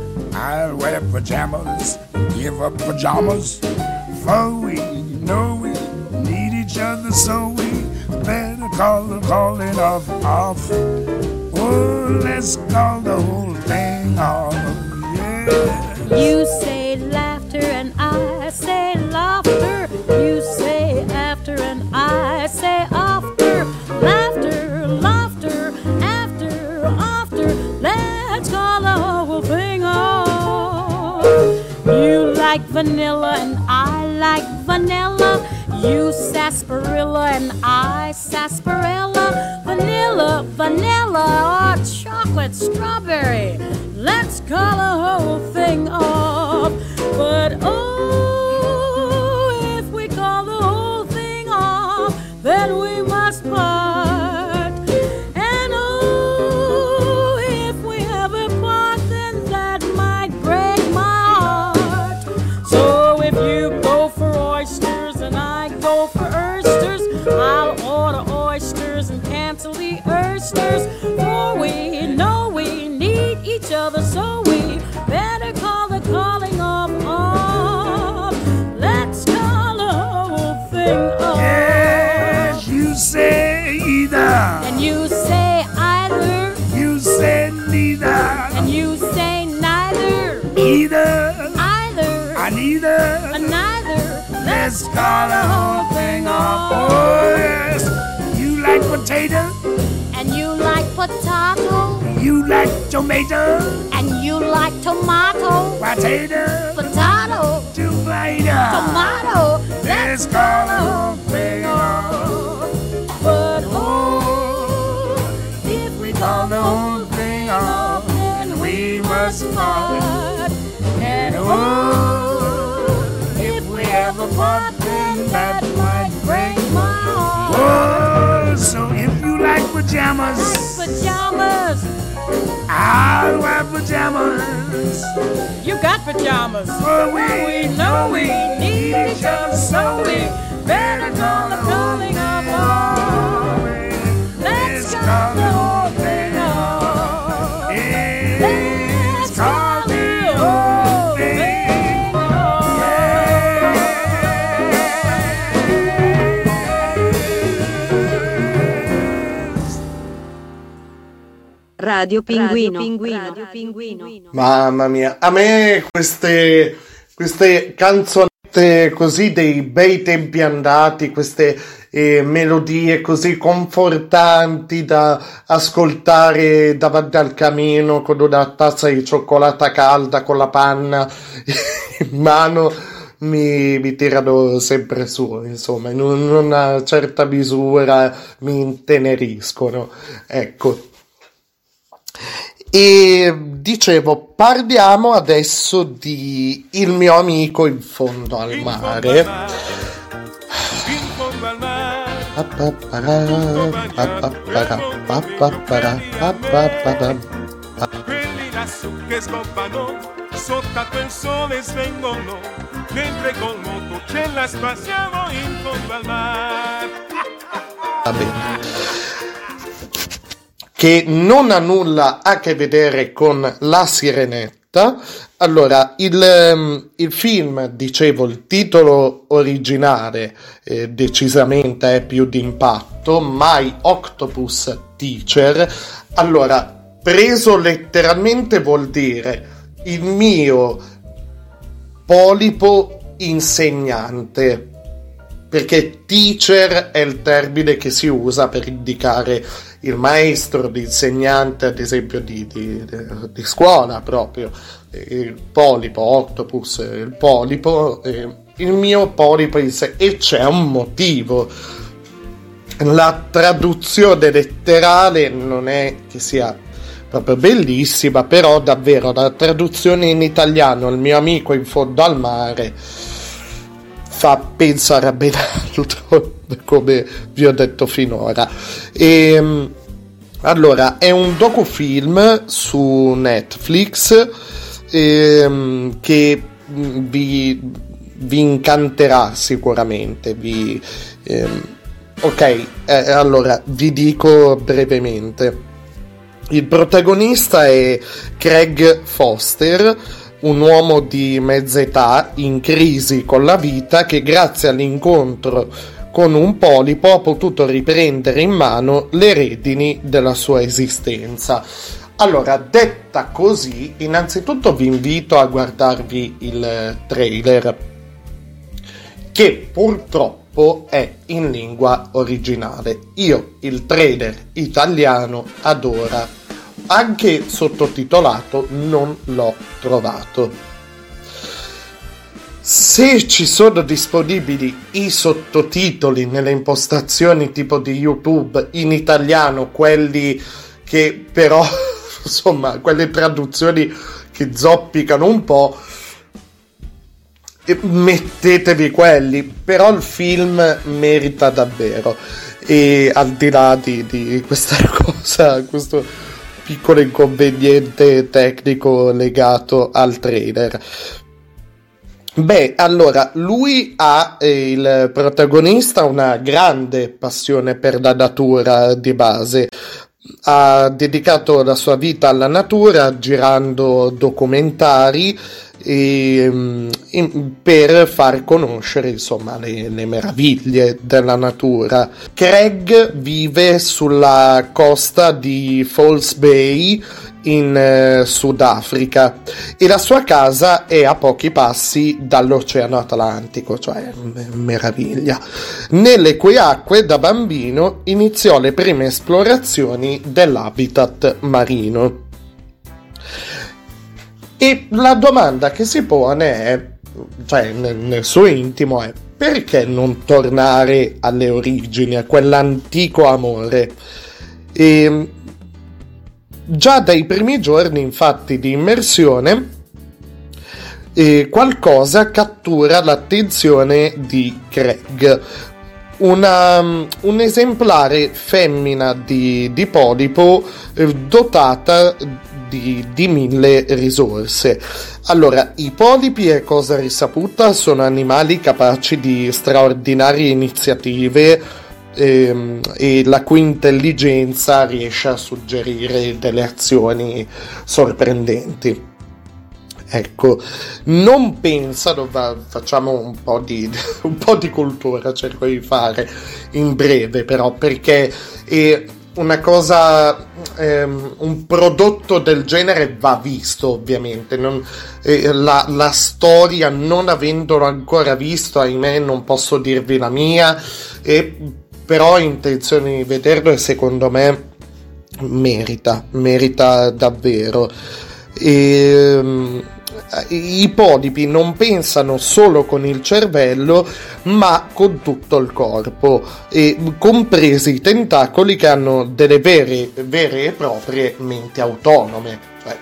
I'll wear pajamas, give up pajamas. For we know we need each other, so we better call the calling off off. Oh, let's call the whole thing off. Yeah. You like vanilla and I like vanilla. You sarsaparilla and I sarsaparilla. Vanilla, vanilla, or chocolate strawberry. Let's call the whole thing off. But like tomato. And you like tomato. Potato. Potato. Tomato. Tomato. Let's call the whole thing. But oh, if we call the whole thing off, then we must part. And oh, if we ever part, then that might break my heart. Oh, so if you like pajamas, pajamas. I'll wear pajamas. You got pajamas. For we, we know we need each other, so we better call the calling of all. Let's call Radio Pinguino. Radio Pinguino. Mamma mia, a me queste, queste canzonette così dei bei tempi andati, queste eh, melodie così confortanti da ascoltare davanti al camino con una tazza di cioccolata calda con la panna in [LAUGHS] mano mi, mi tirano sempre su, insomma, in una certa misura mi inteneriscono. Ecco. E dicevo, parliamo adesso di Il mio amico in fondo al mare. Quelli lassù che scoppano sotto il sole svengono, mentre col moto ce la spassiamo in fondo al mare. Va bene. Che non ha nulla a che vedere con la sirenetta. Allora, il, ehm, il film, dicevo, il titolo originale eh, decisamente è più d'impatto, My Octopus Teacher. Allora, preso letteralmente vuol dire il mio polipo insegnante perché teacher è il termine che si usa per indicare il maestro, l'insegnante, ad esempio, di, di, di scuola proprio. Il polipo, octopus, il polipo, eh, il mio polipo in sé. E c'è un motivo. La traduzione letterale non è che sia proprio bellissima, però davvero la traduzione in italiano, il mio amico in fondo al mare fa pensare a ben altro, [LAUGHS] come vi ho detto finora. E, ehm, allora, è un docufilm su Netflix ehm, che vi, vi, incanterà sicuramente. Vi, ehm, ok, eh, allora vi dico brevemente. Il protagonista è Craig Foster, un uomo di mezza età in crisi con la vita che grazie all'incontro con un polipo ha potuto riprendere in mano le redini della sua esistenza. Allora, detta così, innanzitutto vi invito a guardarvi il trailer, che purtroppo è in lingua originale. Io il trailer italiano ad ora, anche sottotitolato, non l'ho trovato. Se ci sono disponibili i sottotitoli nelle impostazioni tipo di YouTube in italiano, quelli che però, [LAUGHS] insomma, quelle traduzioni che zoppicano un po', mettetevi quelli, però il film merita davvero. E al di là di, di questa [LAUGHS] cosa, questo piccolo inconveniente tecnico legato al trailer Beh, allora, lui ha, eh, il protagonista, una grande passione per la natura di base. Ha dedicato la sua vita alla natura girando documentari e, mm, in, per far conoscere insomma le, le, meraviglie della natura. Craig vive sulla costa di Falls Bay in eh, Sudafrica e la sua casa è a pochi passi dall'Oceano Atlantico, cioè meraviglia. Nelle cui acque da bambino iniziò le prime esplorazioni dell'habitat marino. E la domanda che si pone è, cioè nel, nel suo intimo è, perché non tornare alle origini, a quell'antico amore? E già dai primi giorni, infatti, di immersione, eh, qualcosa cattura l'attenzione di Craig. Una, un esemplare femmina di, di polipo eh, dotata di, di, mille risorse. Allora, i polipi è cosa risaputa, sono animali capaci di straordinarie iniziative ehm, e la cui intelligenza riesce a suggerire delle azioni sorprendenti. Ecco, non pensano, facciamo un po, di, [LAUGHS] un po' di cultura, cerco di fare in breve però, perché è una cosa, ehm, un prodotto del genere va visto ovviamente, non, eh, la, la, storia non avendolo ancora visto, ahimè non posso dirvi la mia, e però ho intenzione di vederlo e secondo me merita, merita davvero. E, um, i polipi non pensano solo con il cervello, ma con tutto il corpo, compresi i tentacoli che hanno delle vere, vere e proprie menti autonome. Cioè,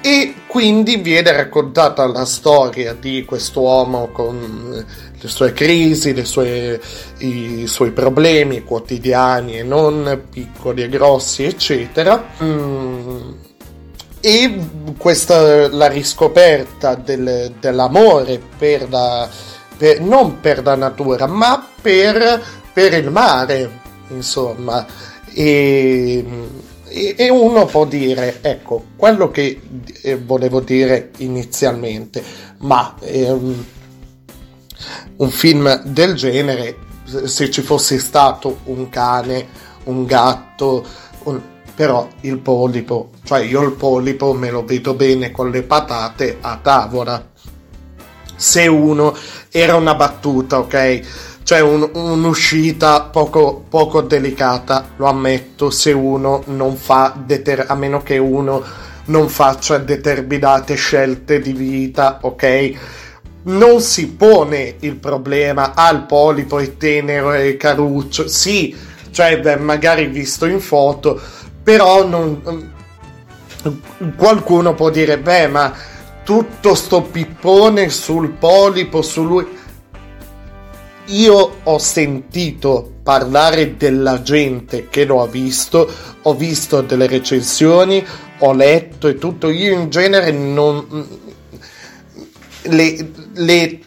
e quindi viene raccontata la storia di quest'uomo con le sue crisi, sue, i suoi problemi quotidiani e non piccoli e grossi, eccetera. Mm. E questa la riscoperta del, dell'amore per la, per, non per la natura, ma per, per il mare, insomma. E, e, uno può dire, ecco, quello che eh, volevo dire inizialmente, ma ehm, un film del genere, se ci fosse stato un cane, un gatto, un... però il polipo, cioè io il polipo me lo vedo bene con le patate a tavola. Se uno era una battuta, ok? Cioè un, un'uscita poco, poco delicata, lo ammetto, se uno non fa, deter- a meno che uno non faccia determinate scelte di vita, ok? non si pone il problema al polipo è tenero e caruccio. Sì, cioè beh, magari visto in foto, però non, qualcuno può dire, beh, ma tutto sto pippone sul polipo, su lui... io ho sentito parlare della gente che lo ha visto, ho visto delle recensioni, ho letto e tutto. Io in genere non le, le,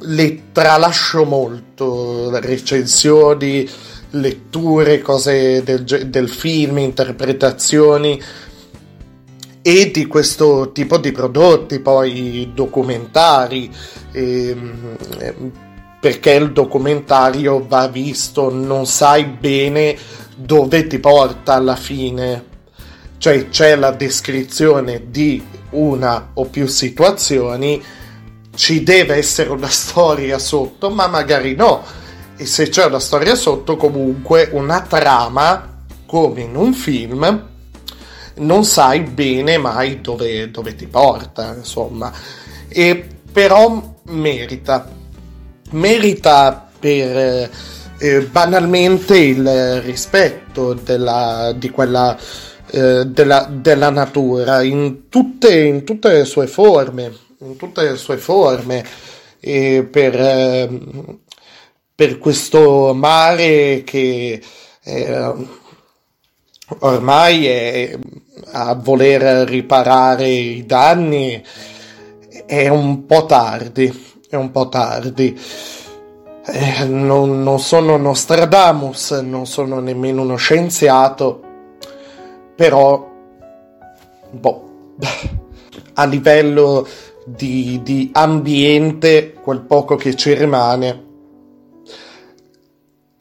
le tralascio molto, recensioni, letture, cose del, del film, interpretazioni e di questo tipo di prodotti, poi documentari, ehm, perché il documentario va visto, non sai bene dove ti porta alla fine. Cioè c'è la descrizione di una o più situazioni, ci deve essere una [LAUGHS] storia sotto, ma magari no. E se c'è una storia sotto, comunque una trama, come in un film, non sai bene mai dove, dove ti porta, insomma. E però merita, merita per eh, banalmente il rispetto della, di quella, eh, della, della natura in tutte, in tutte, le sue forme, in tutte le sue forme, e per, eh, per questo mare che eh, ormai è a voler riparare i danni è un po' tardi, è un po' tardi. Eh, non, non sono Nostradamus, non sono nemmeno uno scienziato, però, boh, a livello di, di ambiente, quel poco che ci rimane,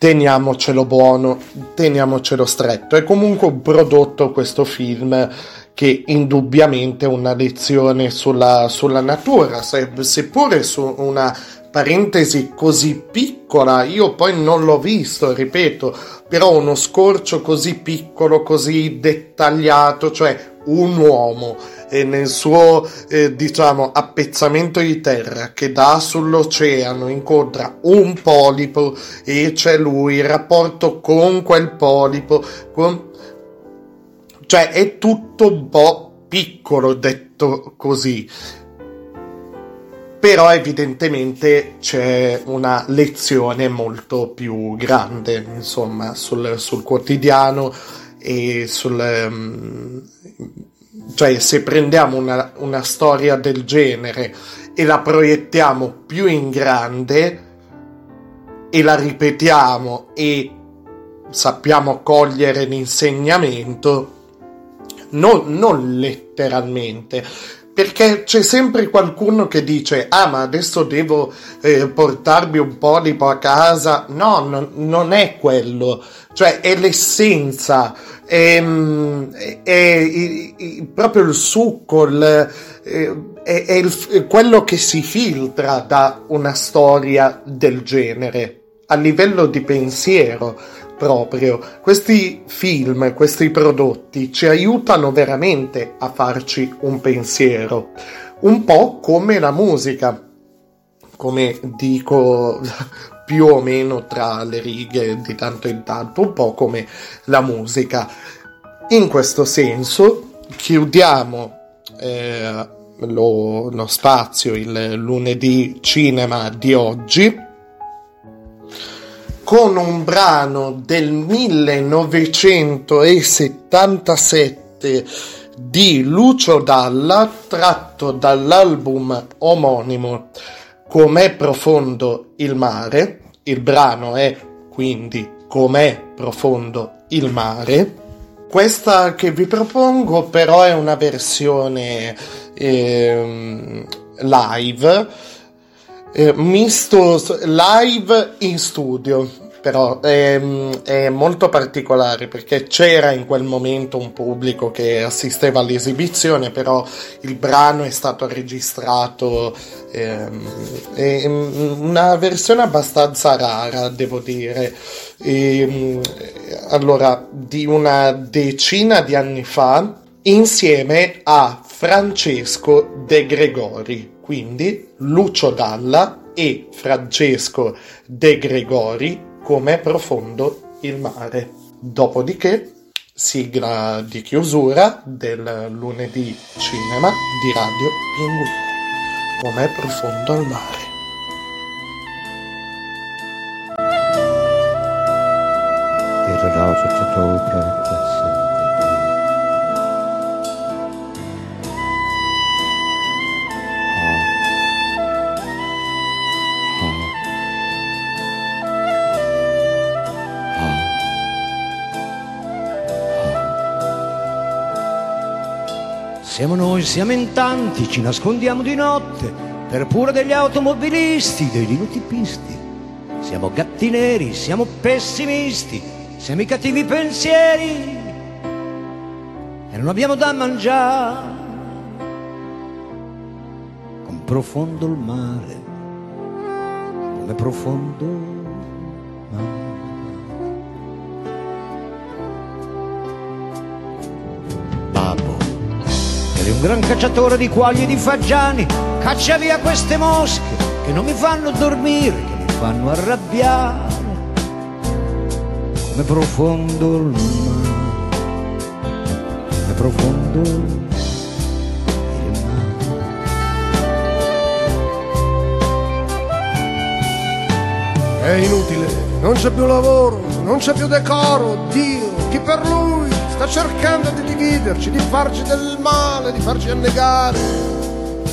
teniamocelo buono, teniamocelo stretto. È comunque un prodotto questo film che indubbiamente è una lezione sulla, sulla natura, se, seppure su una parentesi così piccola, io poi non l'ho visto, ripeto, però uno scorcio così piccolo, così dettagliato, cioè un uomo e nel suo eh, diciamo appezzamento di terra che dà sull'oceano incontra un polipo e c'è lui il rapporto con quel polipo con... cioè è tutto un po' piccolo detto così. Però evidentemente c'è una lezione molto più grande insomma sul, sul quotidiano e sul um, cioè, se prendiamo una, una storia del genere e la proiettiamo più in grande e la ripetiamo e sappiamo cogliere l'insegnamento, non, non letteralmente, perché c'è sempre qualcuno che dice ah ma adesso devo eh, portarmi un polipo a casa. No, no non è quello. Cioè è l'essenza. È, è, è proprio il succo, il, è, il, quello che si filtra da una storia del genere a livello di pensiero proprio. Questi film, questi prodotti ci aiutano veramente a farci un pensiero, un po' come la musica, come dico [LAUGHS] più o meno tra le righe di tanto in tanto, un po' come la musica. In questo senso chiudiamo eh, lo, lo spazio, il lunedì cinema di oggi, con un brano del 1977 di Lucio Dalla tratto dall'album omonimo Com'è profondo il mare, il brano è quindi Com'è profondo il mare. Questa che vi propongo però è una versione eh, live, eh, misto live in studio, però è, è, molto particolare perché c'era in quel momento un pubblico che assisteva all'esibizione, però il brano è stato registrato, ehm, è una versione abbastanza rara, devo dire. E, ehm, allora, di una decina di anni fa, insieme a Francesco De Gregori, quindi Lucio Dalla e Francesco De Gregori come profondo il mare. Dopodiché sigla di chiusura del lunedì cinema di Radio Pinguino come profondo il mare. Era rosa, c'è tutto il Siamo noi, siamo in tanti, ci nascondiamo di notte per pura degli automobilisti, dei dinotipisti. Siamo gatti neri, siamo pessimisti, siamo i cattivi pensieri e non abbiamo da mangiare. Con profondo il mare, come profondo un gran cacciatore di quaglie e di fagiani, caccia via queste mosche che non mi fanno dormire, che mi fanno arrabbiare. Come profondo il mare, come profondo il mare. È inutile, non c'è più lavoro, non c'è più decoro, Dio, chi per lui sta cercando di di farci del male, di farci annegare.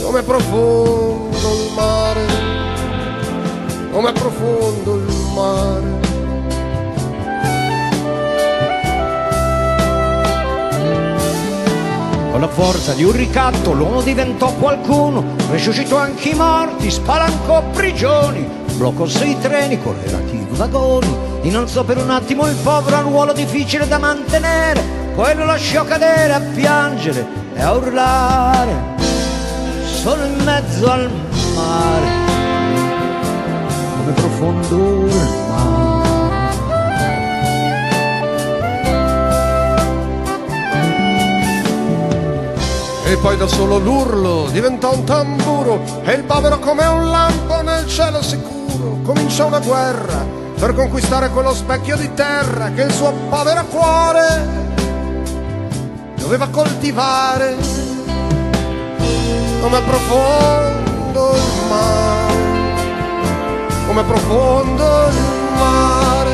Com'è profondo il mare, com'è profondo il mare. Con la forza di un ricatto l'uomo diventò qualcuno, resuscitò anche i morti, spalancò prigioni, bloccò sei treni, correlati i vagoni, innalzò per un attimo il povero a un ruolo difficile da mantenere, poi lo lasciò cadere a piangere e a urlare, solo in mezzo al mare, come profondo il mare. E poi da solo l'urlo diventò un tamburo e il povero come un lampo nel cielo sicuro cominciò una guerra per conquistare quello specchio di terra che il suo povero cuore doveva coltivare. Come profondo il mare, come profondo il mare.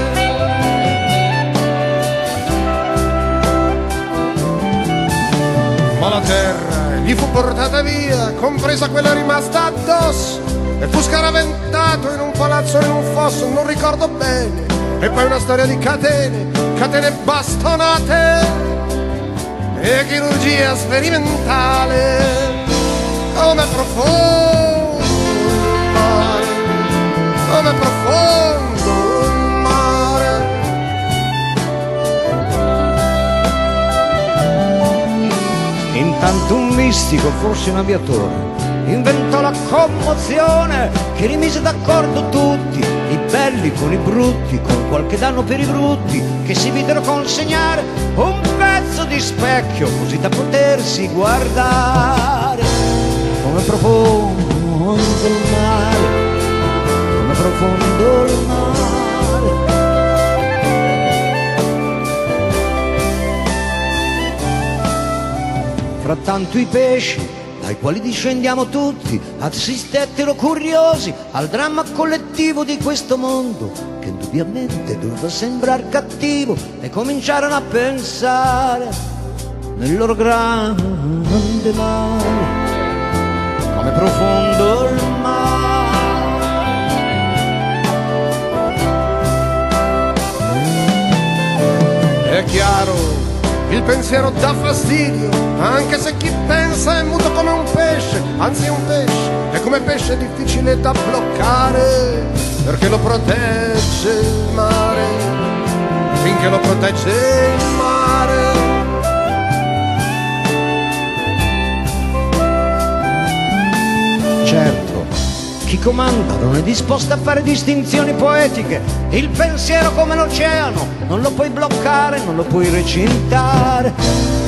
Ma la terra gli fu portata via, compresa quella rimasta addosso, e fu scaraventato in un palazzo in un fosso, non ricordo bene. E poi una storia di catene, catene bastonate e chirurgia sperimentale. Come profondo mare, come profondo mare. Intanto un mistico, forse un aviatore, inventò la commozione che rimise d'accordo tutti, belli con i brutti, con qualche danno per i brutti, che si videro consegnare un pezzo di specchio così da potersi guardare. Come profondo il mare, come profondo il mare. Frattanto i pesci, dai quali discendiamo tutti, assistettero curiosi al dramma collettivo di questo mondo, che indubbiamente doveva sembrare cattivo, e cominciarono a pensare nel loro grande mare, come profondo il È chiaro, il pensiero dà fastidio, anche se chi pensa è muto come un pesce, anzi un pesce, e come pesce è difficile da bloccare, perché lo protegge il mare, finché lo protegge il mare. Certo, chi comanda non è disposto a fare distinzioni poetiche. Il pensiero come l'oceano, non lo puoi bloccare, non lo puoi recintare.